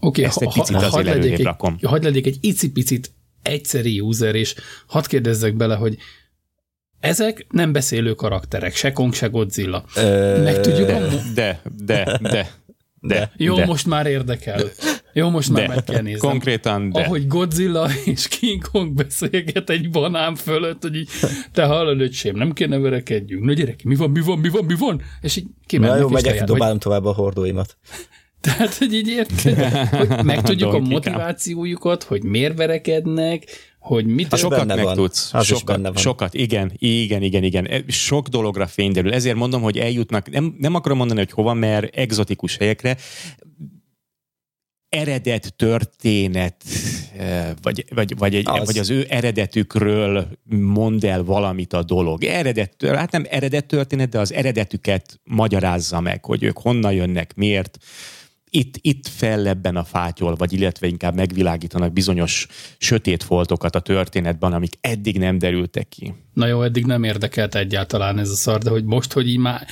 Oké, Ezt egy picit azért hadd legyek egy, rakom. hadd legyek egy icipicit egyszeri user, és hadd kérdezzek bele, hogy ezek nem beszélő karakterek, se Kong, se Godzilla. ö, Meg tudjuk de, a... de, de, de, de. Jó, de, most már érdekel. Jó, most már de. meg kell nézni. Konkrétan, de. Ahogy Godzilla és King Kong beszélget egy banán fölött, hogy így, te hallod, öcsém, nem kéne verekedjünk. Na gyerek, mi van, mi van, mi van, mi van? És így Na kimennek, jó, és megyek, lejár, vagy- dobálom tovább a hordóimat. Tehát, hogy így érted, hogy megtudjuk a motivációjukat, hogy miért verekednek, hogy mit... Az Sokat benne van. megtudsz. Az sokat, van. sokat, igen, igen, igen, igen. E, Sok dologra fényderül. Ezért mondom, hogy eljutnak, nem, nem akarom mondani, hogy hova, mert egzotikus helyekre, eredet történet, eh, vagy, vagy, vagy, egy, az. vagy az ő eredetükről mond el valamit a dolog. Eredet, hát nem eredet történet, de az eredetüket magyarázza meg, hogy ők honnan jönnek, miért. Itt, itt fellebben a fátyol, vagy illetve inkább megvilágítanak bizonyos sötét foltokat a történetben, amik eddig nem derültek ki. Na jó, eddig nem érdekelt egyáltalán ez a szar, de hogy most, hogy így már...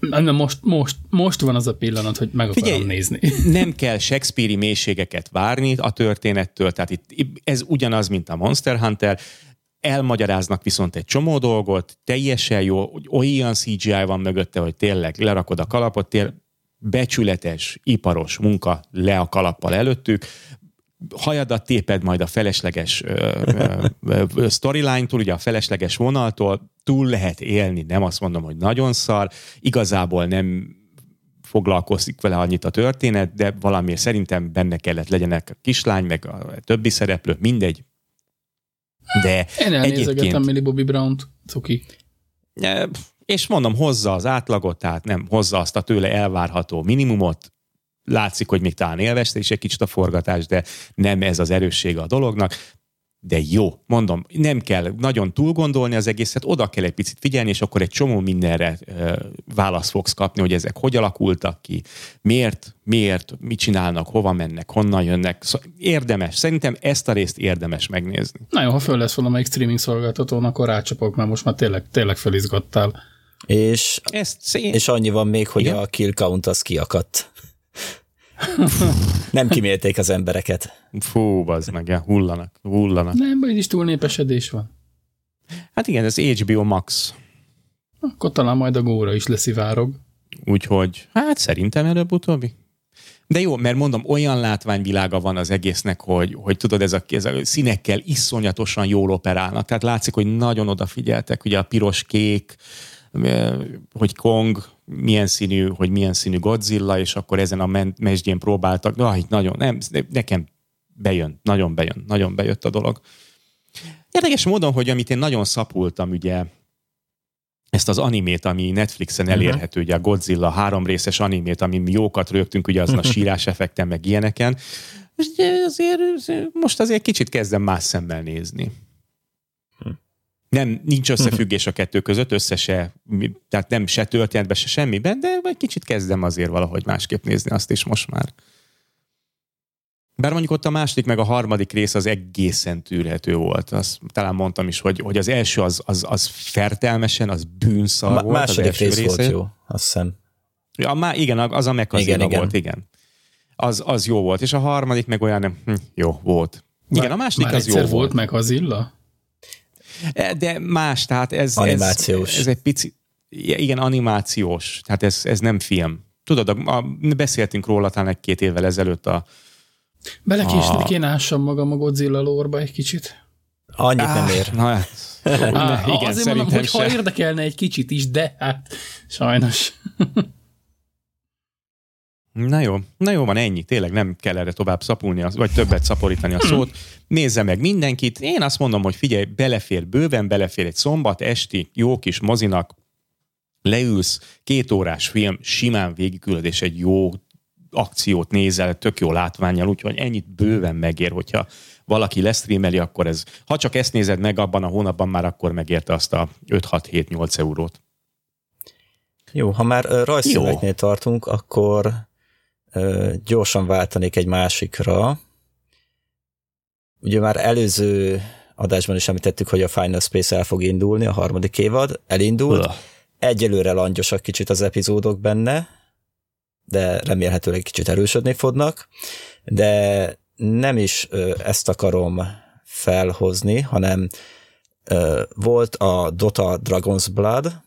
Na most, most, most van az a pillanat, hogy meg akarom Figyelj, nézni. nem kell Shakespeare-i mélységeket várni a történettől, tehát itt ez ugyanaz, mint a Monster Hunter, elmagyaráznak viszont egy csomó dolgot, teljesen jó, hogy olyan CGI van mögötte, hogy tényleg lerakod a kalapot, tényleg becsületes, iparos munka le a kalappal előttük, hajadat téped majd a felesleges storyline-tól, ugye a felesleges vonaltól, túl lehet élni, nem azt mondom, hogy nagyon szar, igazából nem foglalkozik vele annyit a történet, de valamiért szerintem benne kellett legyenek a kislány, meg a többi szereplő, mindegy. De Én elnézegetem egyébként, Millie Bobby Brown-t, cuki. E, és mondom, hozza az átlagot, tehát nem hozza azt a tőle elvárható minimumot, látszik, hogy még talán élvezte is egy kicsit a forgatás, de nem ez az erőssége a dolognak. De jó, mondom, nem kell nagyon túl gondolni az egészet, oda kell egy picit figyelni, és akkor egy csomó mindenre ö, választ fogsz kapni, hogy ezek hogy alakultak ki, miért, miért, mit csinálnak, hova mennek, honnan jönnek. Szóval érdemes, szerintem ezt a részt érdemes megnézni. Na jó, ha föl lesz valamelyik streaming szolgáltatón, akkor rácsapok, mert most már tényleg, tényleg felizgattál. És, Ezt szén... és annyi van még, hogy Igen? a kill count az kiakadt. Nem kimélték az embereket. Fú, bazd meg, ja, hullanak, hullanak. Nem, vagy is túlnépesedés van. Hát igen, ez HBO Max. Akkor talán majd a góra is leszivárog. Úgyhogy, hát szerintem előbb-utóbbi. De jó, mert mondom, olyan látványvilága van az egésznek, hogy, hogy tudod, ez a, ez a színekkel iszonyatosan jól operálnak. Tehát látszik, hogy nagyon odafigyeltek, ugye a piros-kék, hogy Kong milyen színű, hogy milyen színű Godzilla, és akkor ezen a mesdjén próbáltak. De ah, nagyon, nem, nekem bejön, nagyon bejön, nagyon bejött a dolog. Érdekes módon, hogy amit én nagyon szapultam, ugye ezt az animét, ami Netflixen elérhető, ugye a Godzilla három részes animét, ami mi jókat rögtünk, ugye azon a sírás effekten, meg ilyeneken, és ugye azért, most azért kicsit kezdem más szemmel nézni. Nem, nincs összefüggés a kettő között, össze se, tehát nem se történetben, se semmiben, de egy kicsit kezdem azért valahogy másképp nézni azt is most már. Bár mondjuk ott a második meg a harmadik rész az egészen tűrhető volt. Azt talán mondtam is, hogy, hogy az első az, az, az fertelmesen, az bűnszar A volt. második az első rész volt része. jó, azt hiszem. Ja, má, igen, az a megkazina Igen, igen. volt, igen. Az, az jó volt, és a harmadik meg olyan, hm, jó volt. Igen, a második Már az jó volt. volt meg az illa? E, De más, tehát ez, Animációs. ez, ez egy pici, igen, animációs, tehát ez, ez nem film. Tudod, a, a, beszéltünk róla talán egy-két évvel ezelőtt a, Belekésni Ah. kéne ássam magam a Godzilla lórba egy kicsit. Annyit nem ér. Na, hát, Á, igen, azért mondom, hogy ha se. érdekelne egy kicsit is, de hát sajnos. Na jó, na jó van, ennyi. Tényleg nem kell erre tovább szapulni, vagy többet szaporítani a szót. Nézze meg mindenkit. Én azt mondom, hogy figyelj, belefér, bőven belefér egy szombat esti, jó kis mozinak, leülsz, két órás film, simán végigülöd, és egy jó akciót nézel, tök jó látványjal, úgyhogy ennyit bőven megér, hogyha valaki lesztreameli, akkor ez, ha csak ezt nézed meg abban a hónapban, már akkor megérte azt a 5-6-7-8 eurót. Jó, ha már ö, rajzfilmeknél tartunk, akkor gyorsan váltanék egy másikra. Ugye már előző adásban is említettük, hogy a Final Space el fog indulni, a harmadik évad, elindult. Ugh. Egyelőre langyosak kicsit az epizódok benne, de remélhetőleg kicsit erősödni fognak, de nem is ezt akarom felhozni, hanem volt a Dota Dragon's Blood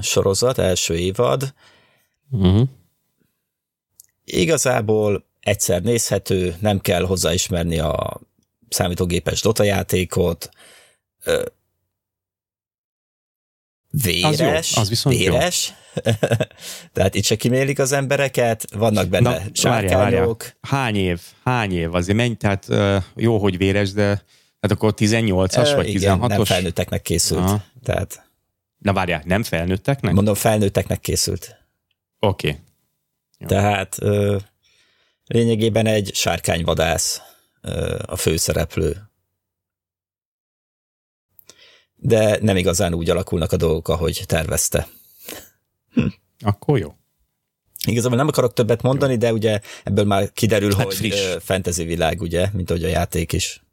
sorozat, első évad, Uh-huh. Igazából egyszer nézhető, nem kell hozzáismerni a számítógépes Dota játékot, véres, Az jó, az viszont jó. véres, tehát itt se kimélik az embereket, vannak benne Na, sárkányok, várjál. Hány év? Hány év? Azért menj, tehát jó, hogy véres, de tehát akkor 18-as Ö, vagy igen, 16-os? nem felnőtteknek készült. Aha. Tehát Na várjál, nem felnőtteknek? mondom, felnőtteknek készült. Oké. Okay. Jó. Tehát ö, lényegében egy sárkányvadász ö, a főszereplő. De nem igazán úgy alakulnak a dolgok, ahogy tervezte. Akkor jó. Igazából nem akarok többet mondani, de ugye ebből már kiderül, Hát hogy friss. fantasy világ, ugye, mint ahogy a játék is.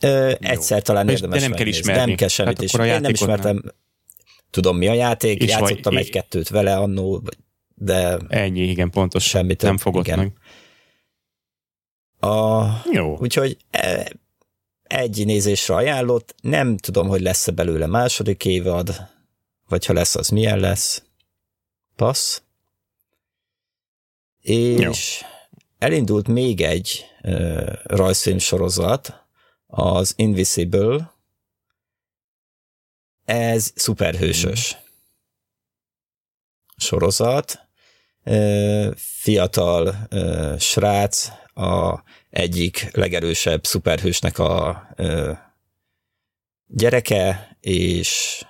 Ö, egyszer talán érdemes de nem kell ismerni. Nem kell semmit Hát is. Én nem ismertem. Tudom, mi a játék, És játszottam egy-kettőt vele annó, de Ennyi, igen, pontos. Semmi több, Nem fogott igen. meg. a, Jó. Úgyhogy e, egy nézésre ajánlott, nem tudom, hogy lesz-e belőle második évad, vagy ha lesz, az milyen lesz. Passz. És Jó. elindult még egy uh, rajzfilm sorozat, az Invisible. Ez szuperhősös sorozat. Ö, Fiatal srác, a egyik legerősebb szuperhősnek a gyereke, és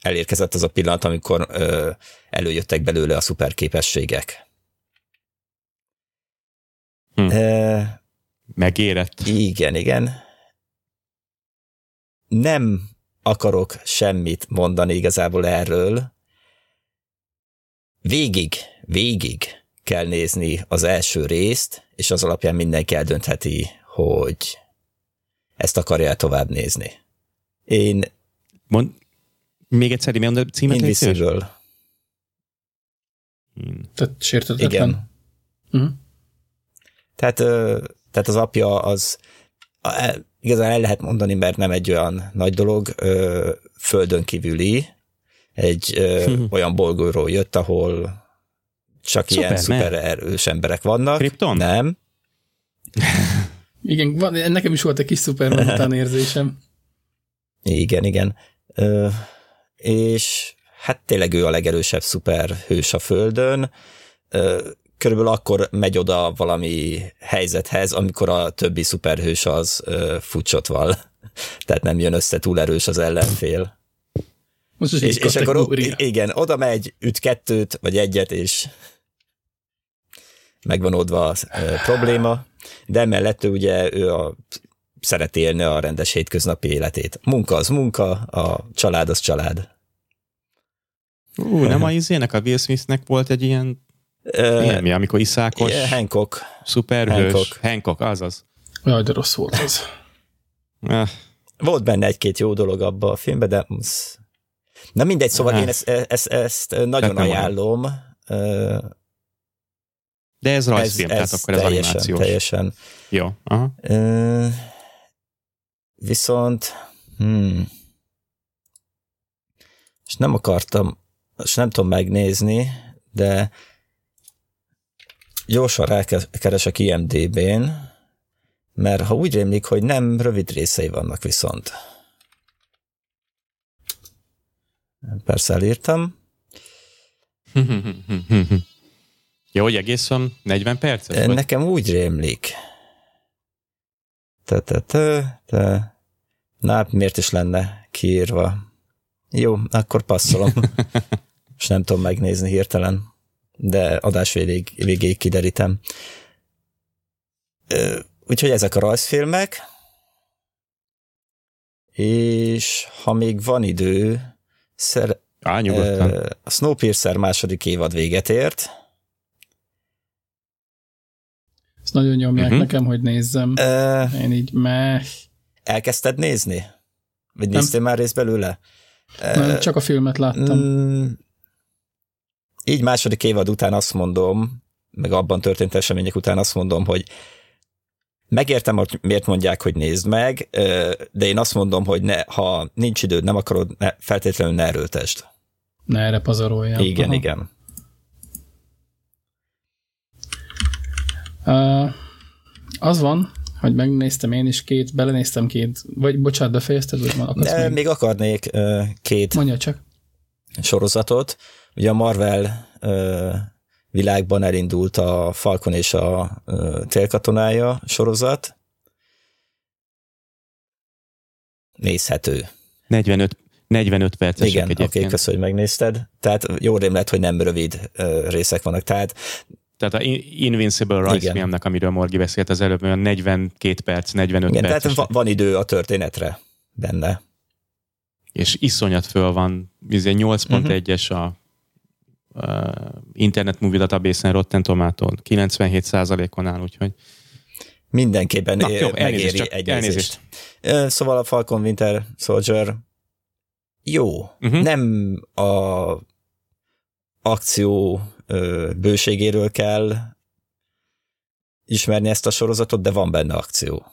elérkezett az a pillanat, amikor ö, előjöttek belőle a szuperképességek. Hm. Megérett. igen, igen. Nem akarok semmit mondani igazából erről. Végig, végig kell nézni az első részt, és az alapján mindenki eldöntheti, hogy ezt akarja tovább nézni. Én Mond, még egyszer, mi a címet? Invisible, In- Tehát sértetetlen. igen. Uh-huh. Tehát, tehát az apja az igazán el lehet mondani, mert nem egy olyan nagy dolog, ö, földön kívüli, egy ö, olyan bolygóról jött, ahol csak ilyen Superman. szuper erős emberek vannak. Krypton? Nem. Igen, van, nekem is volt egy kis Superman után érzésem. Igen, igen. Ö, és hát tényleg ő a legerősebb szuperhős a Földön. Ö, körülbelül akkor megy oda valami helyzethez, amikor a többi szuperhős az ö, futsotval. Tehát nem jön össze túl erős az ellenfél. Most És, és akkor igen, oda megy, üt kettőt, vagy egyet, és megvan oldva a ö, probléma, de emellett ő ugye ő a, szereti élni a rendes hétköznapi életét. Munka az munka, a család az család. Ú, nem a izének, a Will Smithnek volt egy ilyen Ilyen mi, amikor iszákos, Uh, Hancock. szuperhős, Hancock. Hancock, azaz. Jaj, de rossz volt az. Volt benne egy-két jó dolog abba a filmben, de... Na mindegy, szóval én ezt, ezt, ezt nagyon nem ajánlom. Ö, De ez rajzfilm, tehát akkor ez teljesen, animációs. Teljesen. Jó, aha. Viszont... Hmm, és nem akartam, és nem tudom megnézni, de gyorsan rákeresek IMDB-n, mert ha úgy rémlik, hogy nem rövid részei vannak viszont. Persze elírtam. Jó, hogy egész van 40 perces? Vagy? Nekem úgy rémlik. Te, te, te, te. Na, miért is lenne kiírva? Jó, akkor passzolom. És nem tudom megnézni hirtelen, de adás végéig, végéig kiderítem. Úgyhogy ezek a rajzfilmek, és ha még van idő, szer, Á, nyugodtan. a Snowpiercer második évad véget ért, Ezt nagyon nyomják uh-huh. nekem, hogy nézzem. Ö, Én így meh. Elkezdted nézni? Vagy Nem. néztél már részt belőle? Nem, csak a filmet láttam. Így második évad után azt mondom, meg abban történt események után azt mondom, hogy megértem, hogy miért mondják, hogy nézd meg, de én azt mondom, hogy ne, ha nincs időd, nem akarod, ne, feltétlenül ne erőltesd. Ne erre pazaroljam. Igen, Aha. igen. Uh, az van, hogy megnéztem én is két, belenéztem két, vagy bocsánat, befejezted, vagy akarsz De még? még akarnék ö, két Mondja csak. sorozatot. Ugye a Marvel világban elindult a Falcon és a Télkatonája sorozat. Nézhető. 45, 45 percesek Igen, oké, okay, köszönöm, hogy megnézted. Tehát jó rém lett, hogy nem rövid részek vannak. Tehát Tehát a In- Invincible rajzfilmnek, amiről Morgi beszélt az előbb, olyan 42 perc, 45 igen, perc, tehát va- van idő a történetre benne. és iszonyat föl van, izé 8.1-es a uh, Internet Movie Database-en Rotten Tomato-n, 97%-on áll, úgyhogy Mindenképpen Na, Na, jó, megéri csak egy elnézést. Szóval a Falcon Winter Soldier jó. Uh-huh. Nem a akció bőségéről kell ismerni ezt a sorozatot, de van benne akció.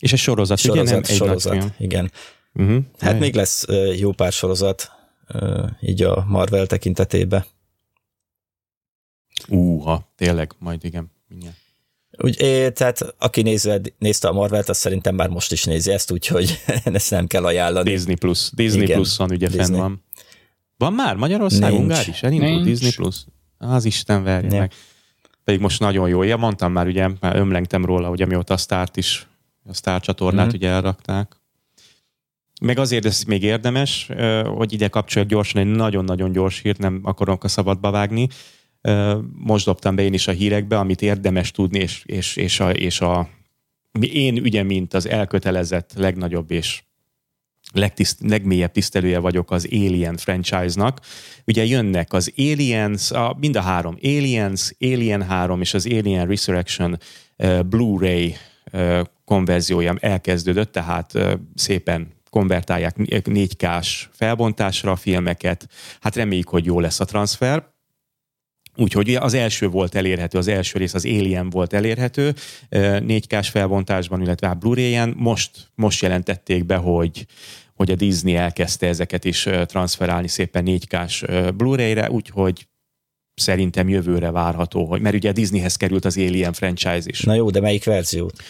és egy sorozat, ugye nem Sorozat, egy sorozat, igen. Uh-huh. Hát még lesz jó pár sorozat így a Marvel tekintetében. Úha, tényleg, majd igen, mindjárt. Úgy, é, tehát aki nézve, nézte a Marvelt, az szerintem már most is nézi ezt, úgyhogy ezt nem kell ajánlani. Disney Plus. Disney Igen, Plus-on ugye fenn Disney. van. Van már Magyarország, Nincs. Ungár is? Elindult Nincs. Disney Plus? Az Isten verje Nem. meg. Pedig most nagyon jó. Ja, mondtam már, ugye, már ömlengtem róla, hogy amióta a Start is, a Star csatornát Mhm. ugye elrakták. Meg azért ez még érdemes, hogy ide kapcsoljuk gyorsan egy nagyon-nagyon gyors hírt, nem akarok a szabadba vágni. Most dobtam be én is a hírekbe, amit érdemes tudni, és, és, és, a, és a, én ugye, mint az elkötelezett legnagyobb és legtiszt, legmélyebb tisztelője vagyok az Alien franchise-nak. Ugye jönnek az Aliens, a, mind a három, Aliens, Alien 3 és az Alien Resurrection uh, Blu-ray uh, konverziója elkezdődött, tehát uh, szépen konvertálják 4K-s felbontásra a filmeket. Hát reméljük, hogy jó lesz a transfer. Úgyhogy az első volt elérhető, az első rész az Alien volt elérhető 4K-s felbontásban, illetve Blu-ray-en. Most, most jelentették be, hogy, hogy a Disney elkezdte ezeket is transferálni szépen 4K-s ö, Blu-ray-re, úgyhogy szerintem jövőre várható, hogy, mert ugye a Disneyhez került az Alien franchise is. Na jó, de melyik verziót?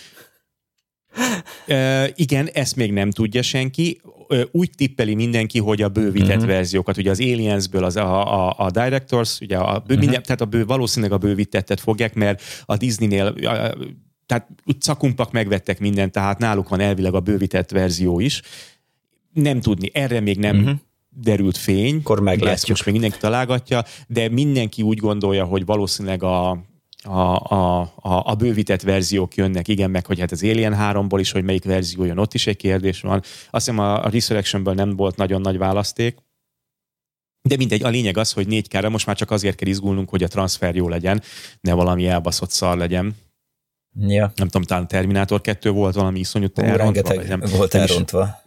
Ö, igen, ezt még nem tudja senki. Ö, Úgy tippeli mindenki, hogy a bővített uh-huh. verziókat, ugye az Aliensből az a, a, a Directors, ugye a bő, uh-huh. minden, tehát a bő, valószínűleg a bővítettet fogják, mert a Disneynél a, tehát cakumpak megvettek mindent, tehát náluk van elvileg a bővített verzió is. Nem tudni, erre még nem uh-huh. derült fény. Akkor meglátjuk. Ezt most még mindenki találgatja, de mindenki úgy gondolja, hogy valószínűleg a, a, a, a, a bővített verziók jönnek, igen, meg hogy hát az Alien 3-ból is, hogy melyik verzió jön, ott is egy kérdés van. Azt hiszem a, a Resurrectionből nem volt nagyon nagy választék, De mindegy, a lényeg az, hogy 4 k most már csak azért kell izgulnunk, hogy a transfer jó legyen, ne valami elbaszott szar legyen. Ja. Nem tudom, talán Terminátor 2 volt valami iszonyú elrontva, rengeteg nem, volt elrontva.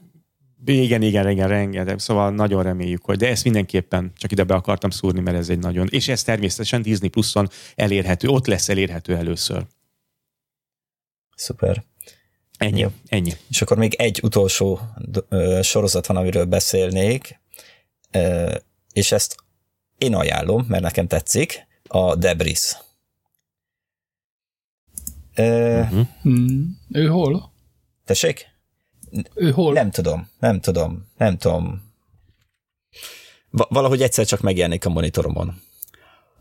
Igen, igen, igen, rengeteg. Szóval nagyon reméljük, hogy, de ezt mindenképpen csak ide be akartam szúrni, mert ez egy nagyon, és ez természetesen Disney Pluson elérhető, ott lesz elérhető először. Szuper. Ennyi, Jó. ennyi. És akkor még egy utolsó sorozat van, amiről beszélnék, és ezt én ajánlom, mert nekem tetszik, a Debris. Uh-huh. Ő hol? tessék? Ő hol? Nem tudom, nem tudom, nem tudom. Va- valahogy egyszer csak megjelenik a monitoromon.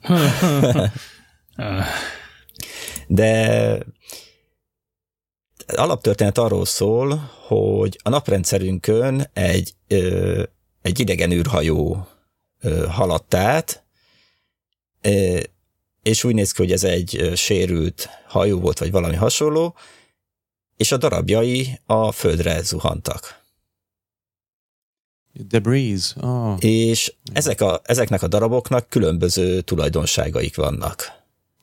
De alaptörténet arról szól, hogy a naprendszerünkön egy, ö, egy idegen űrhajó ö, haladt át, ö, és úgy néz ki, hogy ez egy sérült hajó volt, vagy valami hasonló, és a darabjai a földre zuhantak. Debris. Oh. És ezek a, ezeknek a daraboknak különböző tulajdonságaik vannak.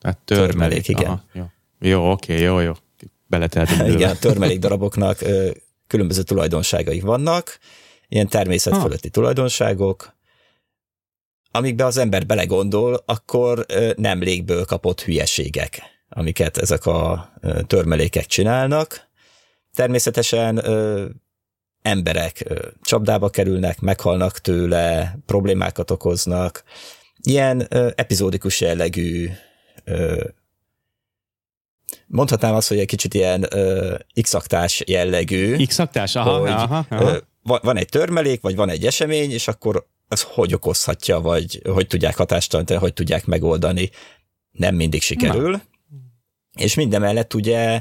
Tehát törmelék. Törmelék, igen. Aha, jó, jó oké, jó, jó. Beleteltünk. Igen, törmelék daraboknak különböző tulajdonságai vannak, ilyen természet Ah. tulajdonságok, amikbe az ember belegondol, akkor nem légből kapott hülyeségek, amiket ezek a törmelékek csinálnak. Természetesen ö, emberek ö, csapdába kerülnek, meghalnak tőle, problémákat okoznak. Ilyen ö, epizódikus jellegű ö, mondhatnám azt, hogy egy kicsit ilyen ö, x jellegű, X-aktás? Aha, hogy aha, aha. ö, va- van egy törmelék, vagy van egy esemény, és akkor az hogy okozhatja, vagy hogy tudják hatástalanítani, hogy tudják megoldani. Nem mindig sikerül. Na. És mindemellett ugye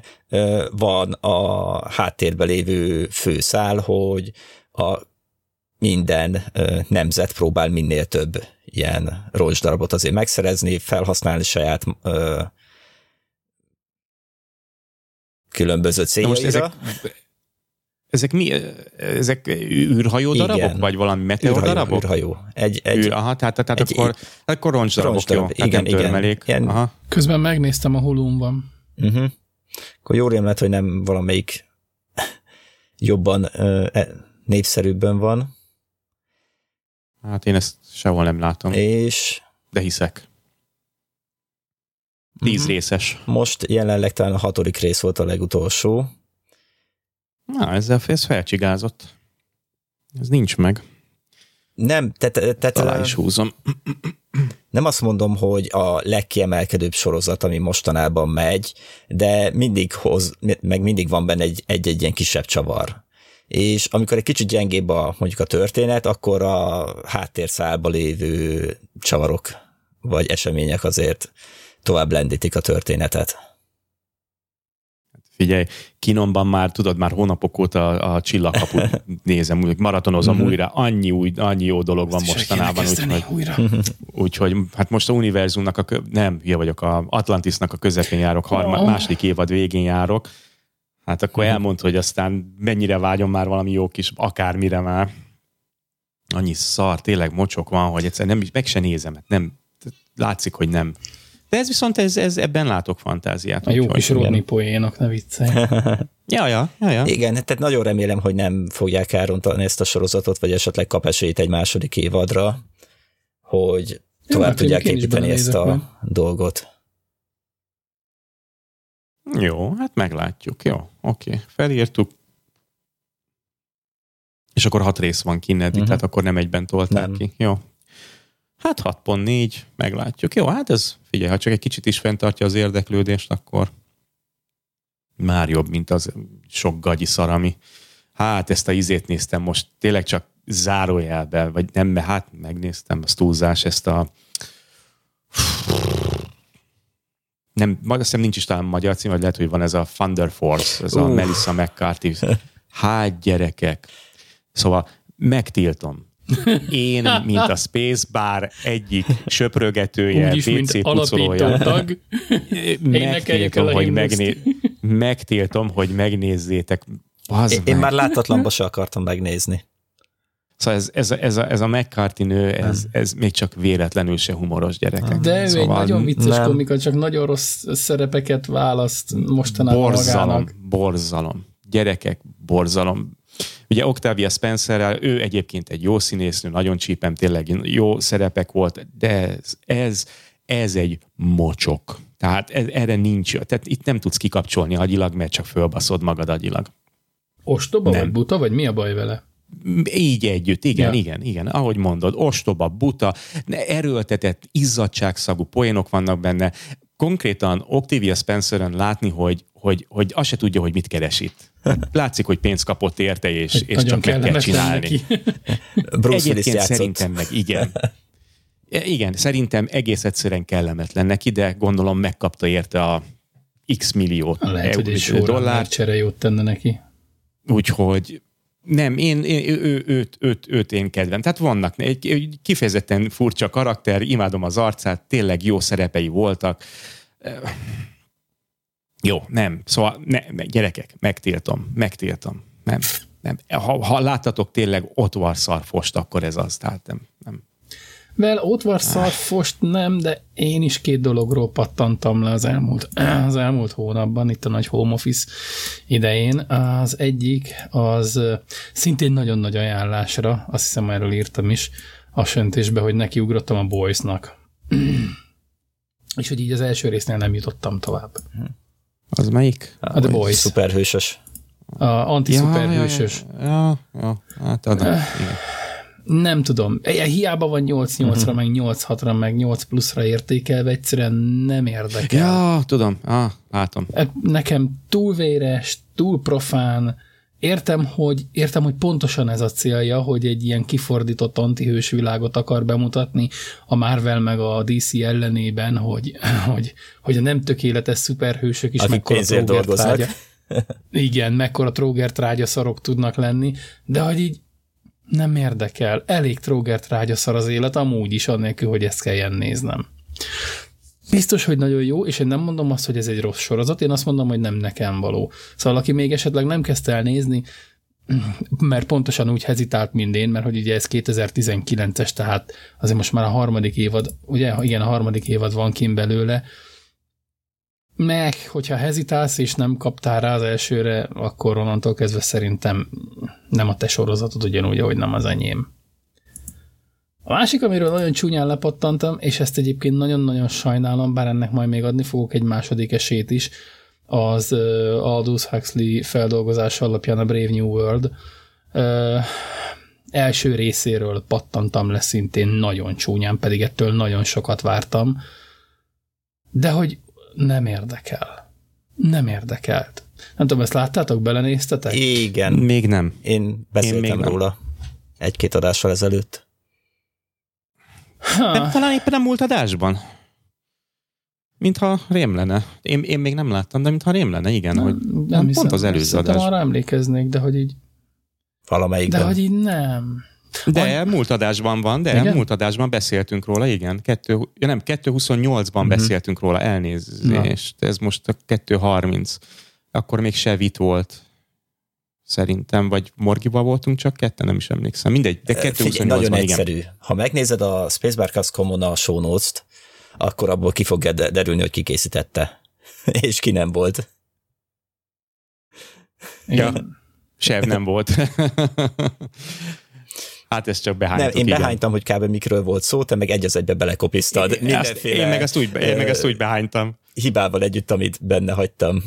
van a háttérben lévő főszál, hogy a minden nemzet próbál minél több ilyen roncsdarabot azért megszerezni, felhasználni saját ö, különböző Na most céljaira. ezek, ezek mi? Ezek űrhajó Igen. darabok? Vagy valami meteor űrhajó, darabok? űrhajó. Egy, egy, Űr, aha, tehát, tehát egy- akkor, akkor roncsdarabok, jó. roncsdarab, Tehát igen, igen. törmelék. Ilyen- Aha. Közben megnéztem a holón van. Uh-huh. Akkor jó rém lett, hogy nem valamelyik jobban e, népszerűbben van, Hát én ezt sehol nem látom, és de hiszek. Tíz Mhm. részes. most jelenleg talán a hatodik rész volt a legutolsó. Na, ezzel ez felcsigázott. Ez nincs meg. Nem, tehát te, Alá is húzom. nem azt mondom, hogy a legkiemelkedőbb sorozat, ami mostanában megy, de mindig hoz, meg mindig van benne egy- egy-egy ilyen kisebb csavar. És amikor egy kicsit gyengébb a, mondjuk a történet, akkor a háttérszálba lévő csavarok vagy események azért tovább lendítik a történetet. Figyelj, kinomban már, tudod, már hónapok óta a, a csillagkaput nézem, úgy maratonozom Mhm. újra, annyi, új, annyi jó dolog van Ezt mostanában, úgyhogy, újra. úgyhogy hát most a univerzumnak, a nem, hülye vagyok, a Atlantisnak a közepén járok, harma, Oh. második évad végén járok, hát akkor Mhm. elmond, hogy aztán mennyire vágyom már valami jó kis, akármire már. Annyi szar, tényleg mocsok van, hogy egyszer nem, meg se nézem, hát nem, látszik, hogy nem. De ez viszont, ez, ez ebben látok fantáziát. A jó kis Rodney poénok, ne viccelj. Ja, ja, ja, ja. Igen, tehát nagyon remélem, hogy nem fogják elrontani ezt a sorozatot, vagy esetleg kap esélyt egy második évadra, hogy tovább hát tudják építeni ezt a majd. dolgot. Jó, hát meglátjuk. Jó, oké. Felírtuk. És akkor hat rész van kinn eddig, Mhm. tehát akkor nem egyben tolták Nem. ki. Jó. Hát 6.4, meglátjuk. Jó, hát ez, figyelj, ha csak egy kicsit is fenntartja az érdeklődést, akkor már jobb, mint az sok gagyi szar, ami hát ezt a izét néztem most tényleg csak zárójelben, vagy nem, hát megnéztem, az túlzás, ezt a nem, azt hiszem nincs is talán magyar cím, vagy lehet, hogy van ez a Thunder Force, ez a Uff. Melissa McCarthy. Hát gyerekek. Szóval megtiltom. Én, mint a Spacebar egyik söprögetője, Úgyis, mint PC alapító pucolója, tag. Megtiltom, hogy megné- megtiltom, hogy megnézzétek. Az Én, én meg. már látatlanba se akartam megnézni. Szóval ez, ez, a- ez, a, ez a McCarthy nő, ez, ez még csak véletlenül se humoros gyerekek. De ő egy szóval nagyon vicces nem. komika, csak nagyon rossz szerepeket választ mostanában borzalom, magának. borzalom. Gyerekek, borzalom. Ugye Octavia Spencerrel, ő egyébként egy jó színésznő, nagyon csípem, tényleg jó szerepek volt, de ez, ez, ez egy mocsok. Tehát ez, erre nincs, tehát itt nem tudsz kikapcsolni agyilag, mert csak fölbaszod magad agyilag. Ostoba Nem. vagy buta, vagy mi a baj vele? Így együtt, igen, Ja. igen, igen, ahogy mondod, ostoba, buta, erőltetett, izzadságszagú poénok vannak benne. Konkrétan Octavia Spenceren látni, hogy, hogy, hogy azt se tudja, hogy mit keres itt. Látszik, hogy pénzt kapott érte, és, és Nagyon csak meg kell csinálni. Bruce Egyébként szerintem meg igen. E, Igen, szerintem egész egyszerűen kellemetlen neki, de gondolom megkapta érte a x millió Lehet, hogy egy eurós showrunner dollárt, csere jót tenne neki. úgyhogy nem, én, én ő, ő, őt, őt, őt én kedvem. Tehát vannak egy, egy kifejezetten furcsa karakter, imádom az arcát, tényleg jó szerepei voltak. Jó, nem. Szóval ne, gyerekek, megtiltom, megtiltom. Nem, nem. Ha, ha láttatok tényleg ott van szarfost, akkor ez az. Tehát nem, nem. Vel, ott var szarfost nem, de én is két dologról pattantam le az elmúlt, az elmúlt hónapban, itt a nagy home office idején. Az egyik, az szintén nagyon nagy ajánlásra, azt hiszem erről írtam is a söntésbe, hogy nekiugrottam a Boys-nak. És hogy így az első résznél nem jutottam tovább. Az melyik? A The Boys. Szuperhősös. A anti-szuperhősös. Ja, ja, ja, hát adom. Igen. Nem tudom. Hiába van 8-8-ra, meg 8-6-ra, meg 8 pluszra értékelve, egyszerűen nem érdekel. Ja, tudom. Ah, látom. E- Nekem túl véres, túl profán, értem, hogy, értem, hogy pontosan ez a célja, hogy egy ilyen kifordított antihős világot akar bemutatni a Marvel meg a DC ellenében, hogy, hogy, hogy a nem tökéletes szuperhősök is Akik mekkora pénzért trógert dolgoznak. trágya. Igen, mekkora trógert rágyaszarok tudnak lenni, de hogy így nem érdekel. Elég trógert rágyaszar az élet, amúgy is, annélkül, hogy ezt kelljen néznem. Biztos, hogy nagyon jó, és én nem mondom azt, hogy ez egy rossz sorozat, én azt mondom, hogy nem nekem való. Szóval aki még esetleg nem kezdte el nézni, mert pontosan úgy hezitált, mint én, mert hogy ugye ez 2019-es, tehát azért most már a harmadik évad, ugye, igen, a harmadik évad van kint belőle, meg, hogyha hezitálsz és nem kaptál rá az elsőre, akkor onnantól kezdve szerintem nem a te sorozatod ugyanúgy, ahogy nem az enyém. A másik, amiről nagyon csúnyán lepattantam, és ezt egyébként nagyon-nagyon sajnálom, bár ennek majd még adni fogok egy második esélyt is, az uh, Aldous Huxley feldolgozása alapján a Brave New World. Uh, első részéről pattantam le szintén nagyon csúnyán, pedig ettől nagyon sokat vártam, de hogy nem érdekel. Nem érdekelt. Nem tudom, ezt láttátok, belenéztetek? Igen, Még nem. én beszéltem Én még nem. róla egy-két adással ezelőtt. Nem, talán éppen a múlt adásban. Mintha rém lenne. Én, én még nem láttam, de mintha rém lenne, igen. hogy nem pont hiszem, az előző adás. arra emlékeznék, de hogy így, Valamelyikben. de hogy így nem. De múlt adásban van, de Igen? múlt adásban beszéltünk róla, igen. Kettő, ja nem, 2.28-ban uh-huh. beszéltünk róla, elnézést. Ez most a 2.30. Akkor még se vit volt. Szerintem, vagy Morgiba voltunk csak ketten, nem is emlékszem. Mindegy, de Figyelj, 2.28-ban, nagyon igen. egyszerű. Ha megnézed a Spacebarcast.com-on a show notes-t, akkor abból ki fog de- derülni, hogy ki készítette. És ki nem volt. Igen. Ja. Sev nem volt. hát ezt csak behánytuk, Nem, én igen. behánytam, hogy kb. mikről volt szó, te meg egy az egybe belekopisztad. Én, azt, én, meg azt úgy, be- én meg azt úgy behánytam. Hibával együtt, amit benne hagytam.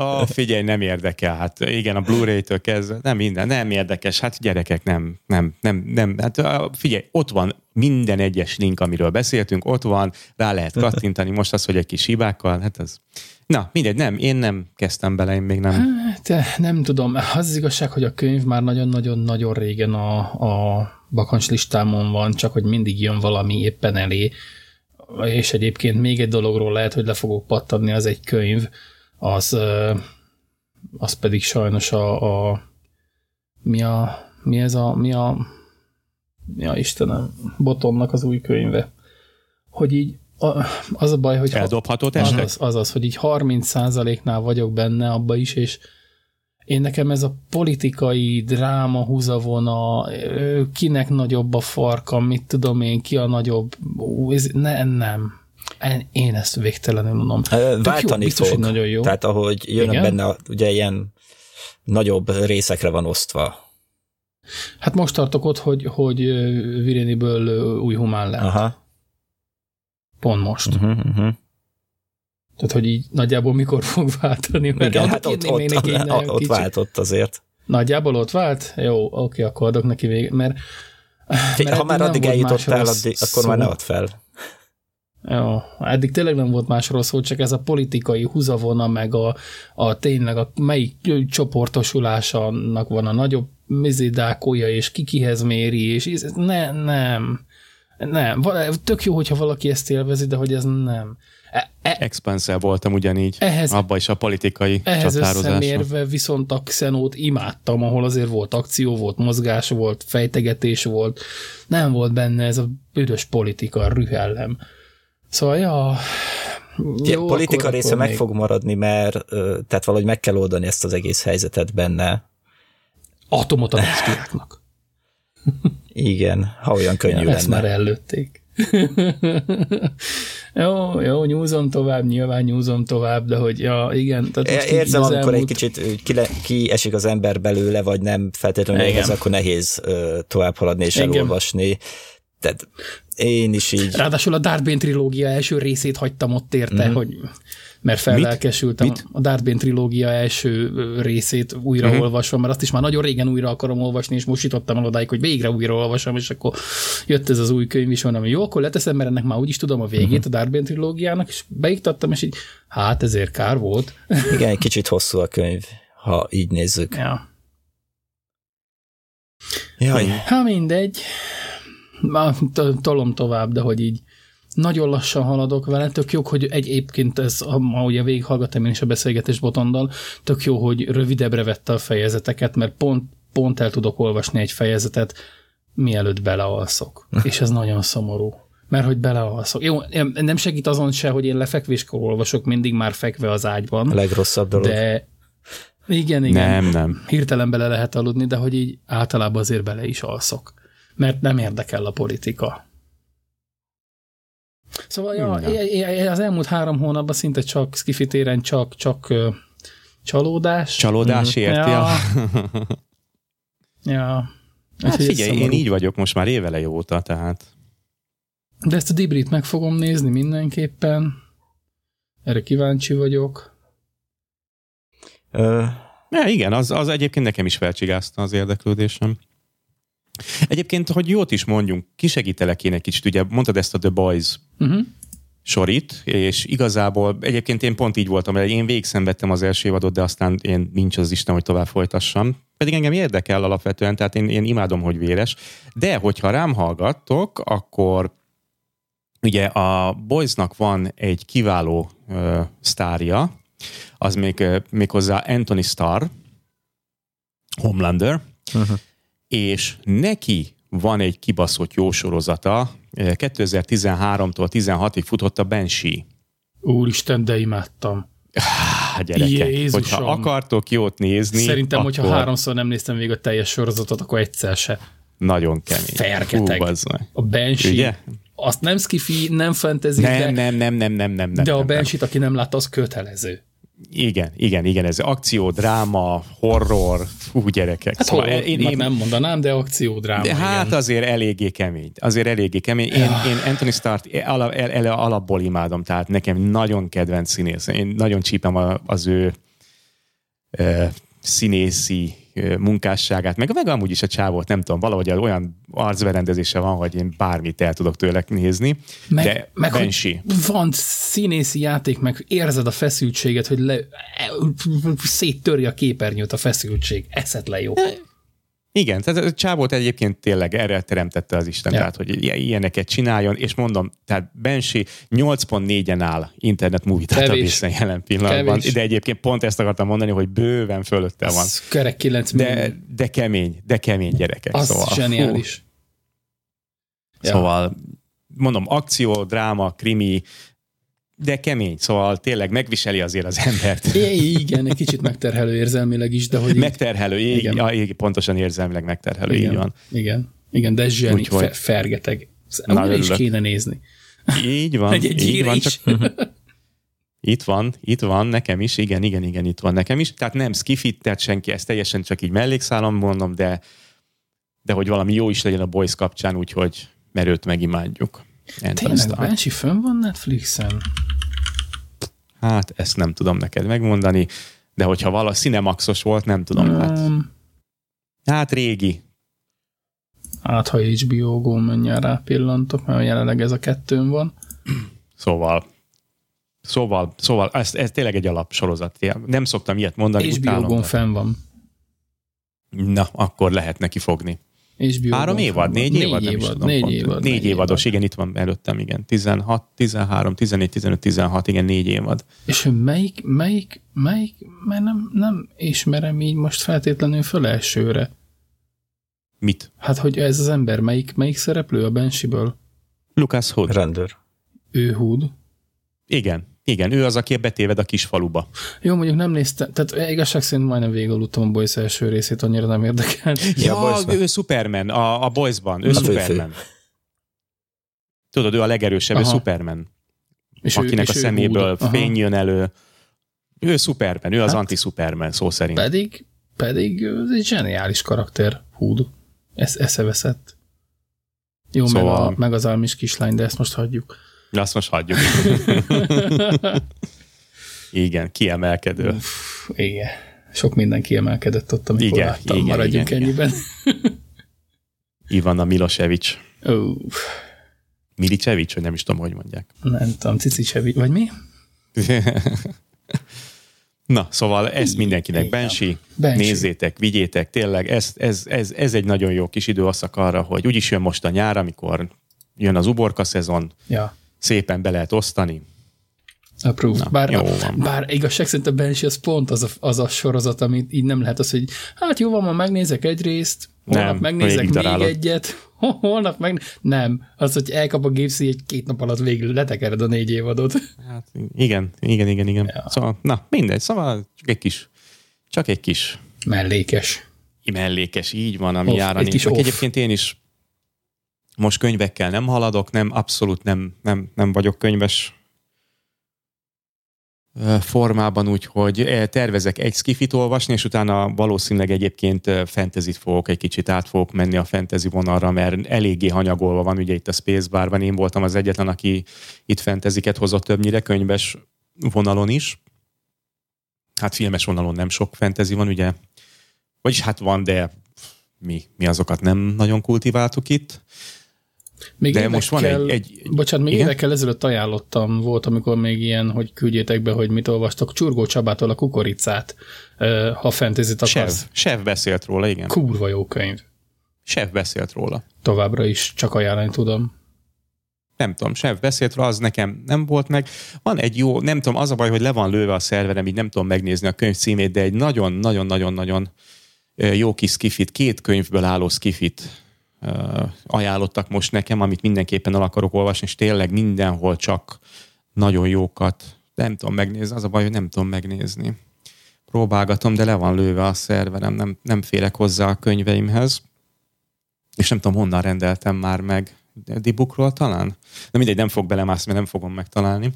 Ó, figyelj, nem érdekel. Hát igen, a Blu-ray-től kezdve, nem minden, nem érdekes. Hát gyerekek, nem, nem, nem, nem. Hát figyelj, ott van minden egyes link, amiről beszéltünk, ott van, rá lehet kattintani. Most az, hogy egy kis hibákkal, hát az... Na, mindegy, nem, én nem kezdtem bele, én még nem. Te, nem tudom, az az igazság, hogy a könyv már nagyon-nagyon-nagyon régen a, a bakancs listámon van, csak hogy mindig jön valami éppen elé. És egyébként még egy dologról lehet, hogy le fogok pattanni, az egy könyv, az, az pedig sajnos a, a mi a, mi ez a, mi a, mi a Istenem, Botomnak az új könyve. Hogy így a, az a baj, hogy Eldobható testek? azaz, azaz, hogy így 30%-nál vagyok benne abba is, és én nekem ez a politikai dráma húzavona, kinek nagyobb a farka, mit tudom én, ki a nagyobb, ú, ez, ne, nem. Én- ezt végtelenül unom. Váltani jó, biztos, fog. nagyon jó. Tehát ahogy jönnek Igen? benne, ugye ilyen nagyobb részekre van osztva. Hát most tartok ott, hogy, hogy Viréniből új humán lett. Aha. Pont most. Uh-huh, uh-huh. Tehát, hogy így nagyjából mikor fog váltani. Mert Igen, hát ott, ott, neki ott kicsit. váltott azért. Nagyjából ott vált? Jó, oké, akkor adok neki végig, mert, mert ha már addig eljutottál, addig, akkor már ne add fel. Jó, eddig tényleg nem volt másról szó, csak ez a politikai húzavona, meg a, a tényleg a melyik csoportosulásának van a nagyobb mizidákója, és ki kihez méri, és ez, ne, nem, nem. Tök jó, hogyha valaki ezt élvezi, de hogy ez nem. E, e, voltam ugyanígy, Ehhez- abba is a politikai ehhez csatározásra. viszont a Xenót imádtam, ahol azért volt akció, volt mozgás, volt fejtegetés, volt. Nem volt benne ez a büdös politika, rühellem. Szóval, ja... Jó, jó, politika akkor- része akkor meg még. fog maradni, mert tehát valahogy meg kell oldani ezt az egész helyzetet benne. Atomot a. Igen, ha olyan könnyű Ezt lenne. már ellőtték. jó, jó, nyúzom tovább, nyilván nyúzom tovább, de hogy ja, igen. Tehát most Érzem, amikor egy elmúlt- kicsit ö, ki, le, ki esik az ember belőle, vagy nem feltétlenül Igen. élvez, akkor nehéz ö, tovább haladni és Igen. elolvasni. Tehát én is így... Ráadásul a Bane trilógia első részét hagytam ott érte, mm-hmm. hogy mert fellelkesültem. Mit? A Darth Bane trilógia első részét újra Mhm. uh-huh. mert azt is már nagyon régen újra akarom olvasni, és most jutottam el odáig, hogy végre újra olvasom, és akkor jött ez az új könyv is, mondom, jó, akkor leteszem, mert ennek már úgyis tudom a végét uh-huh. a Darth Bane trilógiának, és beiktattam, és így, hát ezért kár volt. Igen, egy kicsit hosszú a könyv, ha így nézzük. ja. Jaj, Hát mindegy. Már to- tolom tovább, de hogy így nagyon lassan haladok vele, tök jó, hogy egyébként ez, ahogy a végighallgattam én is a beszélgetés botondal, tök jó, hogy rövidebbre vette a fejezeteket, mert pont, pont el tudok olvasni egy fejezetet, mielőtt belealszok. És ez nagyon szomorú. Mert hogy belealszok. Jó, nem segít azon se, hogy én lefekvéskor olvasok, mindig már fekve az a ágyban, legrosszabb dolog. de igen, igen Nem, nem. hirtelen bele lehet aludni, de hogy így általában azért bele is alszok. Mert nem érdekel a politika. Szóval ja, é- az elmúlt három hónapban szinte csak skifitéren csak, csak csalódás. Csalódásért, Ja. ja. ja. Hát Úgyhogy ez figyelj, én így vagyok most már évele óta, tehát De ezt a Dibrit meg fogom nézni mindenképpen. Erre kíváncsi vagyok. Ö, Ja, igen, az, az egyébként nekem is felcsigázta az érdeklődésem. Egyébként, hogy jót is mondjunk, kisegítelek én egy kicsit, ugye mondtad ezt a The Boys Uh-huh. sorit, és igazából egyébként én pont így voltam, mert én végig szenvedtem az első évadot, de aztán én nincs az Isten, hogy tovább folytassam. Pedig engem érdekel alapvetően, tehát én, én imádom, hogy véres. De hogyha rám hallgattok, akkor ugye a Boysnak van egy kiváló ö, sztárja, az még, ö, méghozzá Anthony Starr, Homelander, uh-huh. És neki van egy kibaszott jó sorozata, eh, 2013-tól 16-ig futott a Banshee. Úristen, de imádtam. Hát gyerekek, Jézusom. hogyha akartok jót nézni, Szerintem, akkor hogyha háromszor nem néztem végig a teljes sorozatot, akkor egyszer se. nagyon kemény. Fergeteg. Hú. A Ugye? azt nem skifi, nem fantasy, Nem, de, nem, nem, nem, nem, nem, nem. de a. Banshee-t, aki nem látta, az kötelező. Igen, igen, igen, ez akció, dráma, horror, fú, gyerekek. Hát Szóval szóval, én, én, nem mondanám, de akciódráma. de hát igen. azért eléggé kemény. Azért eléggé kemény. Én, én Anthony Starrt ala, el, el, alapból imádom, tehát nekem nagyon kedvenc színész. Én nagyon csípem az ő ö, színészi munkásságát, meg, meg amúgy is a csávót, nem tudom, valahogy olyan arcberendezése van, hogy én bármit el tudok tőle nézni, meg, de meg Banshee. van színészi játék, meg érzed a feszültséget, hogy le, széttöri a képernyőt a feszültség. Eszetlen jó. Igen, tehát a csávót egyébként tényleg erre teremtette az Isten, Ja. ja. tehát hogy ilyeneket csináljon, és mondom, tehát Banshee 8.4-en áll Internet Movie Kevés. Database-en jelen pillanatban, Kevés. de egyébként pont ezt akartam mondani, hogy bőven fölötte van. Az kerek 9 De, de kemény, de kemény gyerekek. az szóval, zseniális. Fú, szóval mondom, akció, dráma, krimi, de kemény, szóval tényleg megviseli azért az embert. É, igen, egy kicsit megterhelő érzelmileg is, de hogy... így- Megterhelő, igen. Igen. Ja, igen, pontosan érzelmileg megterhelő, igen, így van. Igen, igen, de ez zseni, Úgyhogy- fe, fergeteg. Na, Na, is kéne nézni. Így van, Egy, egy így van, is. csak itt van, itt van, nekem is, igen, igen, igen, itt van nekem is. Tehát nem skifit, tehát senki, ezt teljesen csak így mellékszállam mondom, de, de hogy valami jó is legyen a Boys kapcsán, úgyhogy mert őt megimádjuk. Tényleg. Banshee fönn van Netflixen? Hát ezt nem tudom neked megmondani, de hogyha vala Cinemaxos volt, nem tudom. Hát, Um, hát régi. hát, ha HBO Go mindjárt rápillantok, mert jelenleg ez a kettőn van. Szóval Szóval, szóval ez, ez tényleg egy alapsorozat. Nem szoktam ilyet mondani. HBO utálom, Go-n de- fenn van. Na, akkor lehet neki fogni. HBO Három Go-n évad, van. négy évad, nem is évad, tudom. négy pont. évad. Négy évados, igen, itt van előttem, igen. 16, 13, 14, 15, 16, igen, négy évad. És hogy melyik, melyik, melyik, mert nem, nem ismerem így most feltétlenül föl elsőre. Mit? Hát, hogy ez az ember, melyik, melyik szereplő a Banshee-ből? Lucas Hood. Rendőr. Ő Hood. Igen, igen, ő az, aki betéved a kis faluba. Jó, mondjuk nem néztem, tehát igazság szerint majdnem végigaludtam a Boys első részét, annyira nem érdekelt. Ja, Boysban. ő Superman, a, a Boysban, ő A főfő. Superman. Tudod, ő a legerősebb, ő Aha. Superman. És akinek és a szeméből fény jön elő. Ő Superman, ő az Hát. anti-Superman, szó szerint. Pedig, pedig ez egy zseniális karakter, Hood. Ez eszeveszett. Jó, Szóval- meg, a, meg az almis kislány, de ezt most hagyjuk. Azt most hagyjuk. Igen, kiemelkedő. Igen. Sok minden kiemelkedett ott, amikor Igen, láttam, igen, maradjunk igen, ennyiben. Ivana Milosevic. Ó, Milicevic, hogy nem is tudom, hogy mondják. nem tudom, Cicicevi, vagy mi? Na, szóval ezt mindenkinek Igen. Bensi, nézzétek, vigyétek, tényleg ez, ez, ez, ez egy nagyon jó kis időszak arra, hogy úgyis jön most a nyár, amikor jön az uborka szezon, Ja, szépen be lehet osztani. approved. Na, bár, jó van. bár igazság szerint a Banshee az pont az a, az a sorozat, amit így nem lehet az, hogy hát jó van, ma megnézek egy részt, holnap Nem, megnézek még egyet, holnap meg... Nem, az, hogy elkap a Gipsy egy két nap alatt végül letekered a négy évadot. Hát igen, igen, igen, igen. Ja. Szóval, na, mindegy, szóval csak egy kis, csak egy kis Mellékes. mellékes, így van, ami Off, jár a egy kis off. Egyébként én is most könyvekkel nem haladok, nem, abszolút nem, nem, nem vagyok könyves formában, úgyhogy tervezek egy skifit olvasni, és utána valószínűleg egyébként ö, fantasyt fogok, egy kicsit át fogok menni a fantasy vonalra, mert eléggé hanyagolva van, ugye itt a Spacebarban én voltam az egyetlen, aki itt fantasyket hozott többnyire könyves vonalon is. Hát filmes vonalon nem sok fantasy van, ugye? Vagyis hát van, de mi, mi azokat nem nagyon kultiváltuk itt. Még De most van évekkel- egy- egy- Bocsánat, még igen? évekkel ezelőtt ajánlottam, volt, amikor még ilyen, hogy küldjétek be, hogy mit olvastok, Csurgó Csabától a kukoricát, ha Sev, akarsz. Sev beszélt róla, igen. Kurva jó könyv. Sev beszélt róla. Továbbra is csak ajánlani tudom. Nem tudom, Sev beszélt róla, az nekem nem volt meg. Van egy jó, nem tudom, az a baj, hogy le van lőve a szerverem, így nem tudom megnézni a könyv címét, de egy nagyon-nagyon-nagyon-nagyon jó kis skifit, két könyvből álló skifit ajánlottak most nekem, amit mindenképpen el akarok olvasni, és tényleg mindenhol csak nagyon jókat. Nem tudom megnézni, az a baj, hogy nem tudom megnézni. Próbálgatom, de le van lőve a szerverem, nem, nem férek hozzá a könyveimhez. És nem tudom, honnan rendeltem már meg. Dibukról talán? De mindegy, nem fog belemászni, mert nem fogom megtalálni.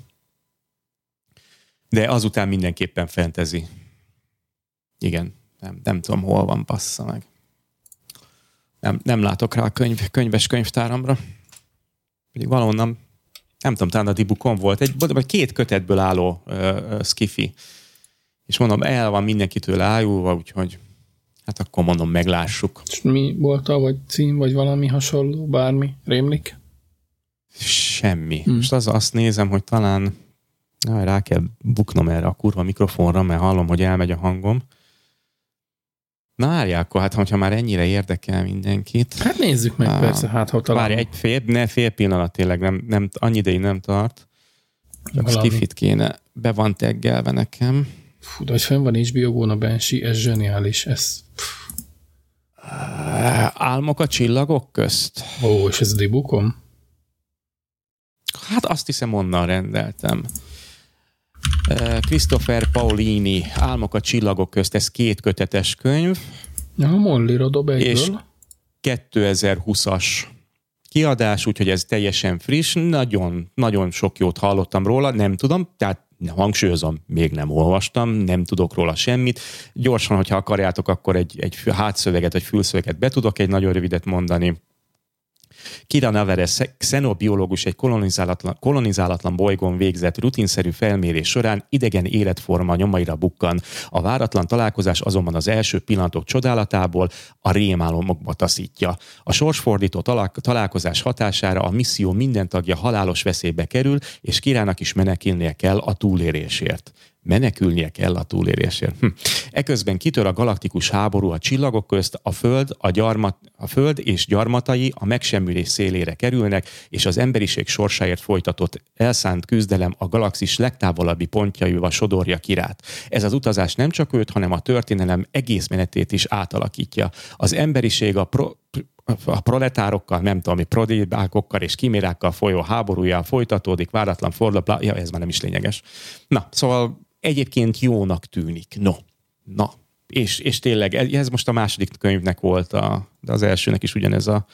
De azután mindenképpen fantasy. Igen, nem, nem tudom, hol van, passza meg. Nem, nem látok rá a könyv, könyves könyvtáramra. Pedig valahonnan, nem tudom, talán a Dibukon volt, egy, vagy két kötetből álló ö, ö, skifi. És mondom, el van mindenkitől ájulva, úgyhogy hát akkor mondom, meglássuk. És mi volt a, vagy cím, vagy valami hasonló, bármi, rémlik? Semmi. Hmm. Most az, azt nézem, hogy talán Jaj, rá kell buknom erre a kurva mikrofonra, mert hallom, hogy elmegy a hangom. Na várjál, akkor hát, hogyha már ennyire érdekel mindenkit. Hát nézzük meg, Á, persze, hát ha talán Várj, egy fél, ne, fél pillanat tényleg, nem, nem, annyi ideig nem tart. Csak skifit kéne, be van teggelve nekem. Fú, de hogy fenn van HBO Go-n a Banshee, ez zseniális, ez... Álmok a csillagok közt? Ó, és ez a Dibukom? Hát azt hiszem onnan rendeltem. Christopher Paulini, Álmok a csillagok közt, ez két kötetes könyv. Ja, Mollira dob És 2020-as kiadás, úgyhogy ez teljesen friss. Nagyon, nagyon sok jót hallottam róla, nem tudom, tehát hangsúlyozom, még nem olvastam, nem tudok róla semmit. Gyorsan, hogyha akarjátok, akkor egy, egy hátszöveget, egy fülszöveget be tudok egy nagyon rövidet mondani. Kira Naveres, xenobiológus egy kolonizálatlan, kolonizálatlan bolygón végzett rutinszerű felmérés során idegen életforma nyomaira bukkan. A váratlan találkozás azonban az első pillanatok csodálatából a rémálomokba taszítja. A sorsfordító találkozás hatására a misszió minden tagja halálos veszélybe kerül, és Kirának is menekülnie kell a túlérésért menekülnie kell a túlélésért. Hm. Eközben kitör a galaktikus háború a csillagok közt, a Föld, a, gyarmat, a Föld és gyarmatai a megsemmülés szélére kerülnek, és az emberiség sorsáért folytatott elszánt küzdelem a galaxis legtávolabbi pontjaival sodorja kirát. Ez az utazás nem csak őt, hanem a történelem egész menetét is átalakítja. Az emberiség a pro, a proletárokkal, nem tudom, mi prodibákokkal és kimérákkal folyó háborúja folytatódik, váratlan fordulat, ja, ez már nem is lényeges. Na, szóval egyébként jónak tűnik. No, na, és, és tényleg ez most a második könyvnek volt, a, de az elsőnek is ugyanez a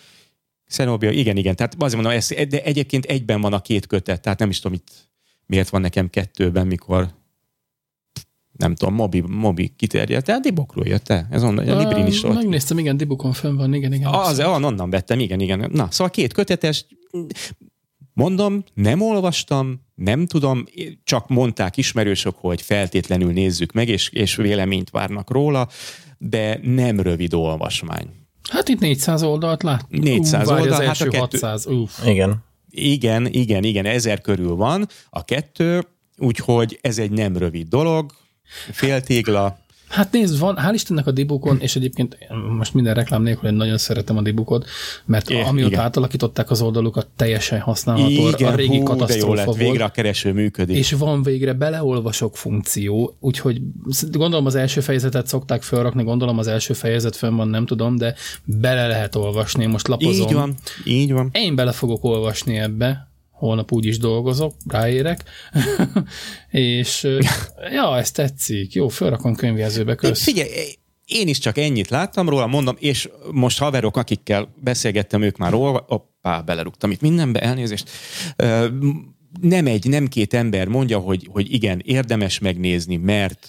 Xenobia, igen, igen, tehát azért mondom, ez, de egyébként egyben van a két kötet, tehát nem is tudom, itt, miért van nekem kettőben, mikor nem tudom, Mobi, Mobi kiterjedt, tehát Dibokról jött -e? Ez onnan, a Librin is volt. Megnéztem, igen, Dibukon fönn van, igen, igen. Az, onnan vettem, igen, igen. Na, szóval két kötetes, mondom, nem olvastam, nem tudom, csak mondták ismerősök, hogy feltétlenül nézzük meg, és, és véleményt várnak róla, de nem rövid olvasmány. Hát itt 400 oldalt lát. 400 Ú, oldal, az hát a kettő... 600. Uf. Igen. Igen, igen, igen, ezer körül van a kettő, úgyhogy ez egy nem rövid dolog, féltégla, Hát nézd, van, hál' Istennek a dibukon, és egyébként most minden reklám nélkül én nagyon szeretem a dibukot, mert é, amióta igen. átalakították az oldalukat, teljesen használható. Igen, a régi hú, katasztrófa jó lett, volt. végre a kereső működik. És van végre beleolvasok funkció, úgyhogy gondolom az első fejezetet szokták felrakni, gondolom az első fejezet fönn van, nem tudom, de bele lehet olvasni, most lapozom. Így van, így van. Én bele fogok olvasni ebbe, holnap úgy is dolgozok, ráérek, és ja, ez tetszik, jó, felrakom könyvjelzőbe, kösz. Figyelj, én is csak ennyit láttam róla, mondom, és most haverok, akikkel beszélgettem, ők már olva, oppá, belerúgtam itt mindenbe, elnézést, nem egy, nem két ember mondja, hogy, hogy igen, érdemes megnézni, mert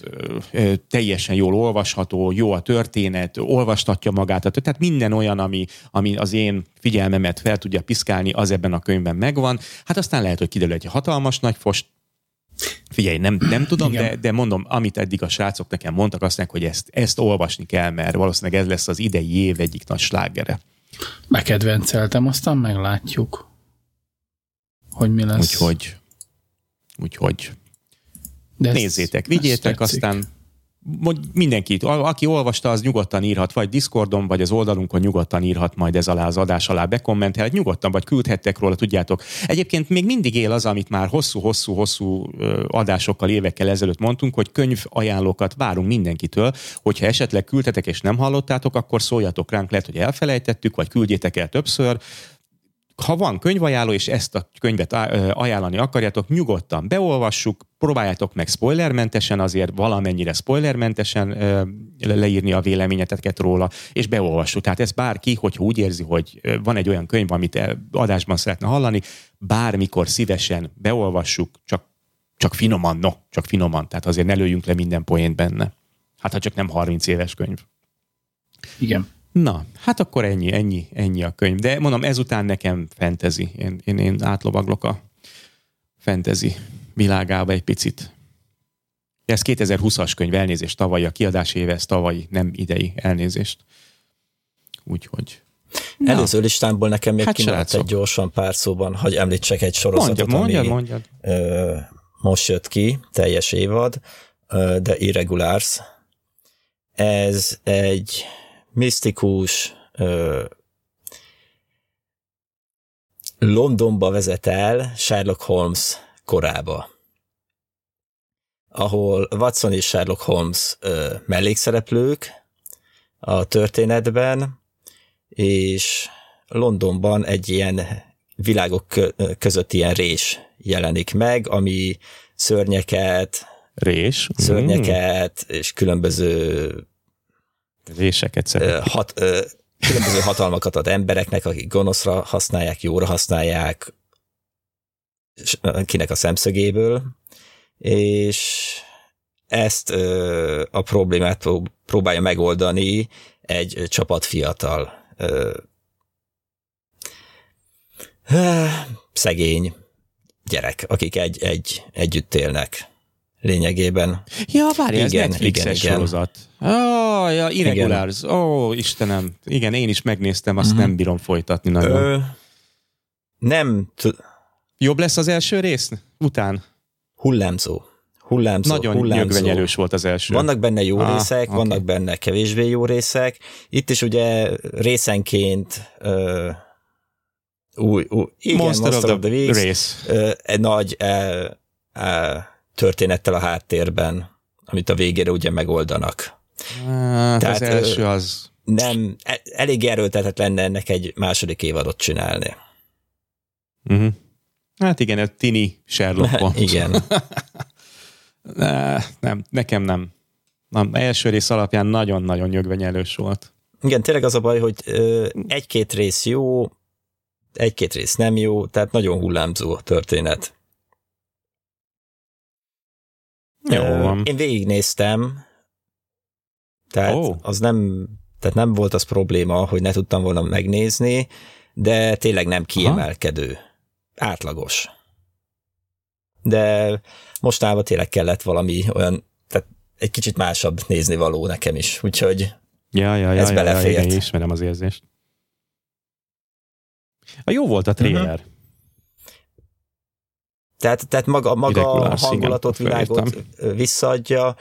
ö, teljesen jól olvasható, jó a történet, olvastatja magát, tehát minden olyan, ami, ami az én figyelmemet fel tudja piszkálni, az ebben a könyvben megvan. Hát aztán lehet, hogy kiderül egy hatalmas nagy fost, Figyelj, nem, nem tudom, de, de mondom, amit eddig a srácok nekem mondtak, azt mondják, hogy ezt, ezt olvasni kell, mert valószínűleg ez lesz az idei év egyik nagy slágere. Bekedvenceltem, aztán meglátjuk hogy mi lesz. Úgyhogy, úgyhogy. De nézzétek, vigyétek, aztán mindenki, aki olvasta, az nyugodtan írhat, vagy Discordon, vagy az oldalunkon nyugodtan írhat majd ez alá az adás alá, bekommentelhet, nyugodtan, vagy küldhettek róla, tudjátok. Egyébként még mindig él az, amit már hosszú-hosszú-hosszú adásokkal, évekkel ezelőtt mondtunk, hogy könyv ajánlókat várunk mindenkitől, hogyha esetleg küldhetek és nem hallottátok, akkor szóljatok ránk, lehet, hogy elfelejtettük, vagy küldjétek el többször, ha van könyvajánló, és ezt a könyvet ajánlani akarjátok, nyugodtan beolvassuk, próbáljátok meg spoilermentesen, azért valamennyire spoilermentesen leírni a véleményeteket róla, és beolvassuk. Tehát ez bárki, hogyha úgy érzi, hogy van egy olyan könyv, amit adásban szeretne hallani, bármikor szívesen beolvassuk, csak, csak finoman, no, csak finoman. Tehát azért ne lőjünk le minden poént benne. Hát ha csak nem 30 éves könyv. Igen. Na, hát akkor ennyi, ennyi, ennyi a könyv. De mondom, ezután nekem fentezi. Én, én, én átlovaglok a fentezi világába egy picit. Ez 2020-as könyv, elnézést tavalyi, a kiadási éve, ez tavalyi, nem idei, elnézést. Úgyhogy. Na. Előző listámból nekem még hát egy gyorsan pár szóban, hogy említsek egy sorozatot, mondjad, ami mondjad. Ö, most jött ki, teljes évad, ö, The Irregulars. Ez egy misztikus ö, Londonba vezet el Sherlock Holmes korába, ahol Watson és Sherlock Holmes ö, mellékszereplők a történetben, és Londonban egy ilyen világok között ilyen rés jelenik meg, ami szörnyeket, Rés. szörnyeket, és különböző Mm, réseket ö, szeret. hat, ö, különböző hatalmakat ad embereknek, akik gonoszra használják, jóra használják, kinek a szemszögéből, és ezt ö, a problémát pró- próbálja megoldani egy csapat fiatal ö, szegény gyerek, akik egy, egy, együtt élnek lényegében. Ja, várj, ez Igen, Netflixes igen, igen. sorozat. Oh, ja, Irregulars. Ó, oh, Istenem. Igen, én is megnéztem, azt Mhm. nem bírom folytatni nagyon. Ö, nem t- Jobb lesz az első rész? Után? hullámzó. Hullámzó, Nagyon hullámzó. volt az első. Vannak benne jó Ah, részek, oké. vannak benne kevésbé jó részek. Itt is ugye részenként ö, új, új, igen, Monster, Monster, of the, Weeks, Race. ö, egy nagy ö, ö, történettel a háttérben, amit a végére ugye megoldanak. Hát Tehát, az első az... Nem, e- elég erőltetett lenne ennek egy második évadot csinálni. Uh-huh. Hát igen, ez tini Sherlock Holmes. Igen. Ne, nem, nekem nem. Nem, első rész alapján nagyon-nagyon nyögvenyelős volt. Igen, tényleg az a baj, hogy ö, egy-két rész jó, egy-két rész nem jó, tehát nagyon hullámzó a történet. Jó van. Én végignéztem, tehát oh. az nem, tehát nem volt az probléma, hogy ne tudtam volna megnézni, de tényleg nem kiemelkedő. Átlagos. De mostában tényleg kellett valami olyan, tehát egy kicsit másabb nézni való nekem is, úgyhogy Ja, ja, ja, Ez ja, ja belefért. igen, ismerem az érzést. A jó volt a. Mhm. Tehát, tehát maga, maga a hangulatot, igen, világot visszaadja,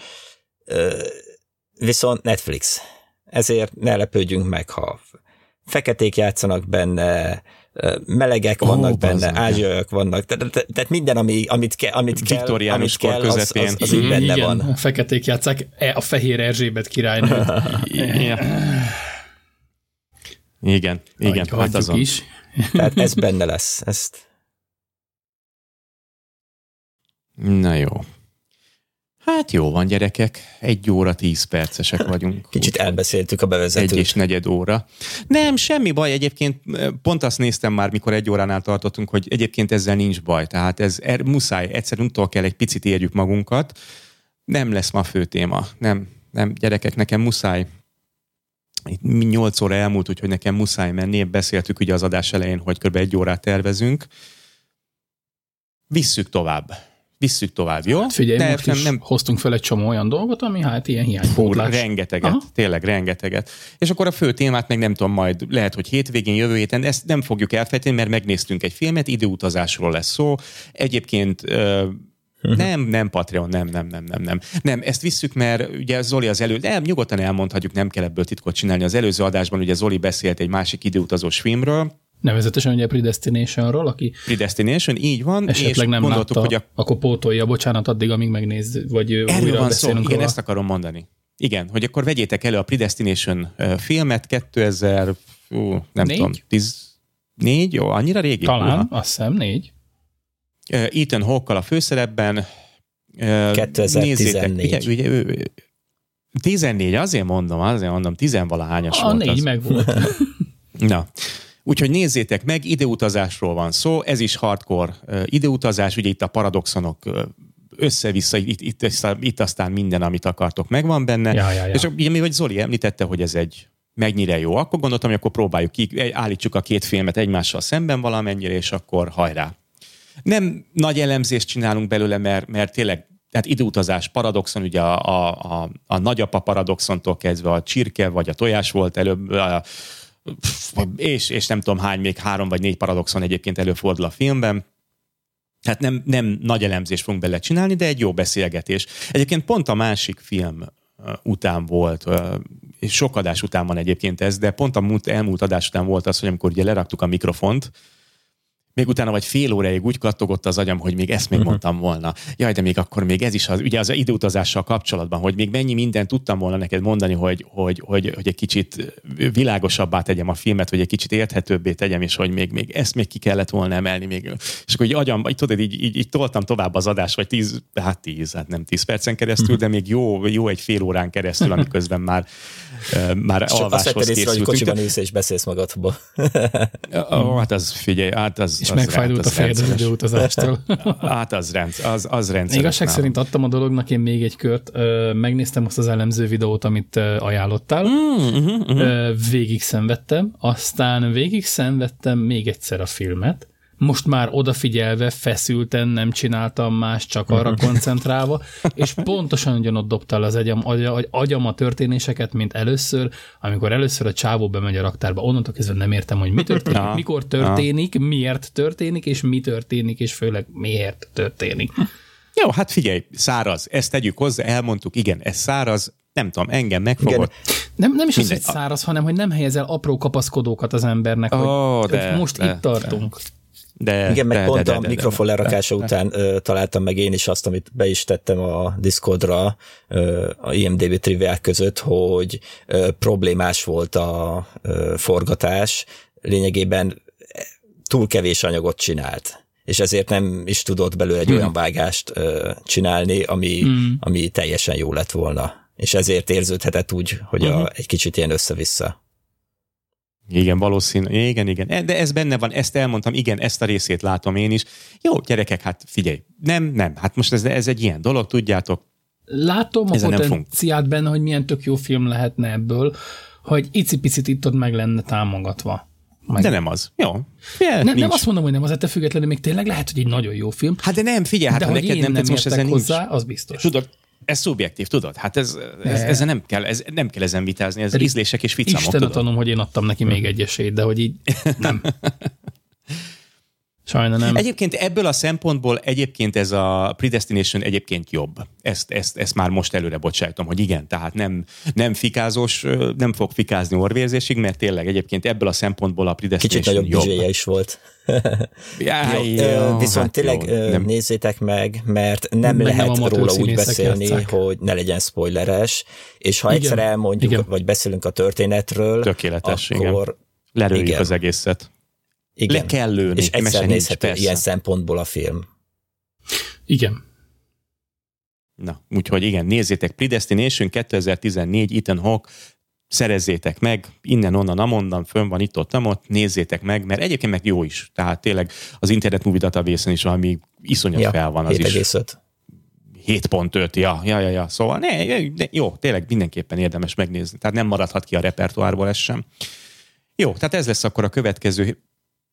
viszont Netflix. Ezért ne lepődjünk meg, ha feketék játszanak benne, melegek Ó, vannak benne, ázsiaiak vannak, tehát, tehát- tehát minden, ami, amit, ke, amit kell, amit kell az, az, közepén. az, így benne Igen, van. a feketék játszák e- a fehér Erzsébet királynőt. Igen, igen, Hagy- hát azon. is. Tehát ez benne lesz. Ezt Na jó. Hát jó van, gyerekek. Egy óra, tíz percesek vagyunk. kicsit Úgyhogy elbeszéltük a Egy bevezetőt. és negyed óra. Nem, semmi baj. Egyébként pont azt néztem már, mikor egy óránál tartottunk, hogy egyébként ezzel nincs baj. Tehát ez er, muszáj, egyszerűen utól kell egy picit érjük magunkat. Nem lesz ma fő téma. Nem, nem, gyerekek, nekem muszáj. Itt 8 óra elmúlt, úgyhogy nekem muszáj menni. Beszéltük ugye az adás elején, hogy kb. egy órát tervezünk. Visszük tovább. Visszük tovább, jó? Hát figyelj, De most is nem, hoztunk fel egy csomó olyan dolgot, ami hát ilyen hiánypótlás. rengeteget, Aha. tényleg rengeteget. És akkor a fő témát meg nem tudom, majd lehet, hogy hétvégén, jövő héten, ezt nem fogjuk elfejteni, mert megnéztünk egy filmet, időutazásról lesz szó. Egyébként ö, nem, nem Patreon, nem, nem, nem, nem, nem. Nem, ezt visszük, mert ugye Zoli az elő, nem, nyugodtan elmondhatjuk, nem kell ebből titkot csinálni. Az előző adásban ugye Zoli beszélt egy másik időutazós filmről, Nevezetesen ugye a Predestinationról, aki Predestination, így van, esetleg és nem gondoltuk, látta, hogy a akkor pótolja, bocsánat, addig, amíg megnéz, vagy Erről újra van szó, igen, róla. ezt akarom mondani. Igen, hogy akkor vegyétek elő a Predestination filmet 2000, ú, nem Négy? tudom, 14, jó, annyira régi? Talán, Uha. azt hiszem, négy. Ö, Ethan Hawke-kal a főszerepben. Ö, 2014. Nézzétek, ugye, ugye, ő, 14, azért mondom, azért mondom, tizenvalahányas A volt négy az. meg volt. Na, úgyhogy nézzétek meg, ideutazásról van szó, ez is hardcore ideutazás, ugye itt a paradoxonok össze-vissza, itt, itt, itt, itt aztán minden, amit akartok, megvan benne. Ja, ja, ja. És ugye, mi vagy Zoli említette, hogy ez egy mennyire jó, akkor gondoltam, hogy akkor próbáljuk ki, állítsuk a két filmet egymással szemben valamennyire, és akkor hajrá. Nem nagy elemzést csinálunk belőle, mert, mert tényleg tehát időutazás paradoxon, ugye a, a, a, a nagyapa paradoxontól kezdve a csirke vagy a tojás volt előbb, a, és, és nem tudom hány, még három vagy négy paradoxon egyébként előfordul a filmben. Hát nem, nem nagy elemzést fogunk bele csinálni, de egy jó beszélgetés. Egyébként pont a másik film ö, után volt, ö, és sok adás után van egyébként ez, de pont a múlt, elmúlt adás után volt az, hogy amikor ugye leraktuk a mikrofont, még utána vagy fél óráig úgy kattogott az agyam, hogy még ezt még uh-huh. mondtam volna. Jaj, de még akkor még ez is az, ugye az időutazással kapcsolatban, hogy még mennyi mindent tudtam volna neked mondani, hogy, hogy, hogy, hogy egy kicsit világosabbá tegyem a filmet, hogy egy kicsit érthetőbbé tegyem, és hogy még, még ezt még ki kellett volna emelni. Még. És akkor így agyam, így, tudod, így, így, így, toltam tovább az adást, vagy tíz, hát tíz, hát nem tíz percen keresztül, uh-huh. de még jó, jó egy fél órán keresztül, amiközben már, már és alváshoz azt készültünk. hogy kocsiban ülsz és beszélsz magadba. Ó, hát az figyelj, hát az, és megfájdult a fejed az időutazástól. hát az, rend, az, az rendszer. Igazság nálam. szerint adtam a dolognak én még egy kört, megnéztem azt az elemző videót, amit ajánlottál, mm, uh-huh, uh-huh. végig szenvedtem, aztán végig szenvedtem még egyszer a filmet, most már odafigyelve, feszülten nem csináltam más, csak arra mhm. koncentrálva, és pontosan ugyanott dobtál az agyam, agy, agyam a történéseket, mint először, amikor először a csávó bemegy a raktárba. Onnantól kezdve nem értem, hogy mi történik, ja. mikor történik, ja. miért történik, és mi történik, és főleg miért történik. Jó, hát figyelj, száraz, ezt tegyük hozzá, elmondtuk, igen, ez száraz, nem tudom, engem megfogott. Nem, nem is Minden. az, hogy száraz, hanem hogy nem helyezel apró kapaszkodókat az embernek, oh, hogy, de, most de, itt tartunk. De. De, Igen, meg de, pont de, de, a de, mikrofon de, lerakása de, után ö, találtam meg én is azt, amit be is tettem a Discordra a IMDB triviák között, hogy problémás volt a forgatás, lényegében túl kevés anyagot csinált és ezért nem is tudott belőle egy hmm. olyan vágást ö, csinálni, ami, hmm. ami teljesen jó lett volna. És ezért érződhetett úgy, hogy a, hmm. egy kicsit ilyen össze-vissza. Igen, valószínű. Igen, igen. De ez benne van, ezt elmondtam, igen, ezt a részét látom én is. Jó, gyerekek, hát figyelj, nem, nem, hát most ez, ez egy ilyen dolog, tudjátok. Látom a Ezen potenciát benne, hogy milyen tök jó film lehetne ebből, hogy icipicit itt ott meg lenne támogatva. Meg. De nem az. Jó. Yeah, nem, nem azt mondom, hogy nem az, ettől függetlenül még tényleg lehet, hogy egy nagyon jó film. Hát de nem, figyelj, hát de ha neked nem tetsz most ezen hozzá, nincs. az biztos. Tudod, ez szubjektív, tudod? Hát ez, ez, ez nem, kell, ez, nem kell ezen vitázni, ez ízlések és ficamok, Isten tudod? tanom, hogy én adtam neki még egy esélyt, de hogy így nem. Sajna nem. Egyébként ebből a szempontból egyébként ez a Predestination egyébként jobb. Ezt, ezt, ezt már most előre bocsájtom, hogy igen, tehát nem, nem fikázós, nem fog fikázni orvérzésig, mert tényleg egyébként ebből a szempontból a Predestination Kicsit nagyobb jobb. is volt. Jó, jó, viszont hát tényleg jó, nem. nézzétek meg, mert nem Meg lehet nem róla úgy beszélni, játszák. hogy ne legyen spoileres, és ha igen, egyszer elmondjuk, igen. vagy beszélünk a történetről, Tökéletes, akkor igen. Lerőjük igen. az egészet. Igen. Le kell lőni. És egyszer nézhető nincs, ilyen szempontból a film. Igen. Na, úgyhogy igen, nézzétek Predestination 2014 Ethan Hawke, szerezzétek meg, innen, onnan, amonnan, fönn van itt, ott, ott, nézzétek meg, mert egyébként meg jó is. Tehát tényleg az Internet Movie database is valami iszonyat ja, fel van az 7, is. 7.5, ja, ja, ja, ja. Szóval ne, de jó, tényleg mindenképpen érdemes megnézni. Tehát nem maradhat ki a repertoárból ez sem. Jó, tehát ez lesz akkor a következő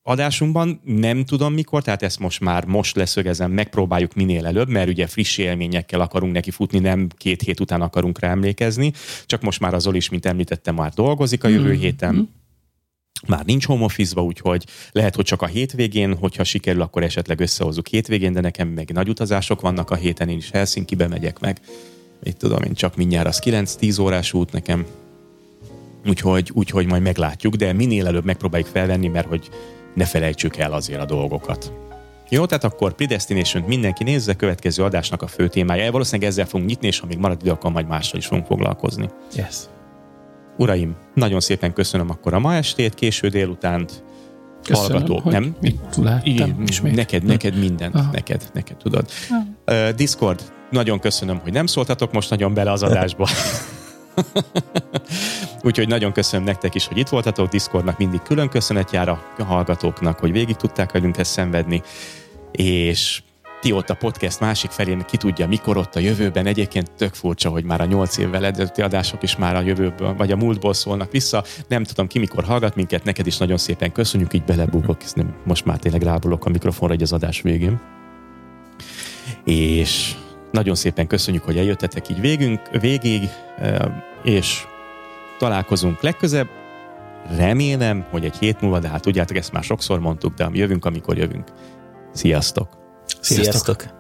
adásunkban, nem tudom mikor, tehát ezt most már most leszögezem, megpróbáljuk minél előbb, mert ugye friss élményekkel akarunk neki futni, nem két hét után akarunk rá emlékezni, csak most már az is, mint említettem, már dolgozik a jövő mm-hmm. héten, már nincs home office úgyhogy lehet, hogy csak a hétvégén, hogyha sikerül, akkor esetleg összehozzuk hétvégén, de nekem meg nagy utazások vannak a héten, én is Helsinki-be megyek meg. Mit tudom én, csak mindjárt az 9-10 órás út nekem. Úgyhogy, úgyhogy majd meglátjuk, de minél előbb megpróbáljuk felvenni, mert hogy ne felejtsük el azért a dolgokat. Jó, tehát akkor predestination mindenki nézze, következő adásnak a fő témája. Valószínűleg ezzel fogunk nyitni, és amíg marad idő, akkor majd mással is fogunk foglalkozni. Yes. Uraim, nagyon szépen köszönöm akkor a ma estét, késő délutánt, Köszönöm, hallgatók, hogy nem? Láttam, ismét. Neked, neked mindent, Aha. neked, neked tudod. Uh, Discord, nagyon köszönöm, hogy nem szóltatok most nagyon bele az adásba. Úgyhogy nagyon köszönöm nektek is, hogy itt voltatok. Discordnak mindig külön köszönet jár a hallgatóknak, hogy végig tudták velünk ezt szenvedni. És ti ott a podcast másik felén ki tudja, mikor ott a jövőben. Egyébként tök furcsa, hogy már a nyolc évvel ezelőtti adások is már a jövőből, vagy a múltból szólnak vissza. Nem tudom ki mikor hallgat minket, neked is nagyon szépen köszönjük, így belebúgok, most már tényleg rábulok a mikrofonra egy az adás végén. És nagyon szépen köszönjük, hogy eljöttetek így végünk, végig, és találkozunk legközebb. Remélem, hogy egy hét múlva, de hát tudjátok, ezt már sokszor mondtuk, de jövünk, amikor jövünk. Sziasztok! Sziasztok! Sziasztok.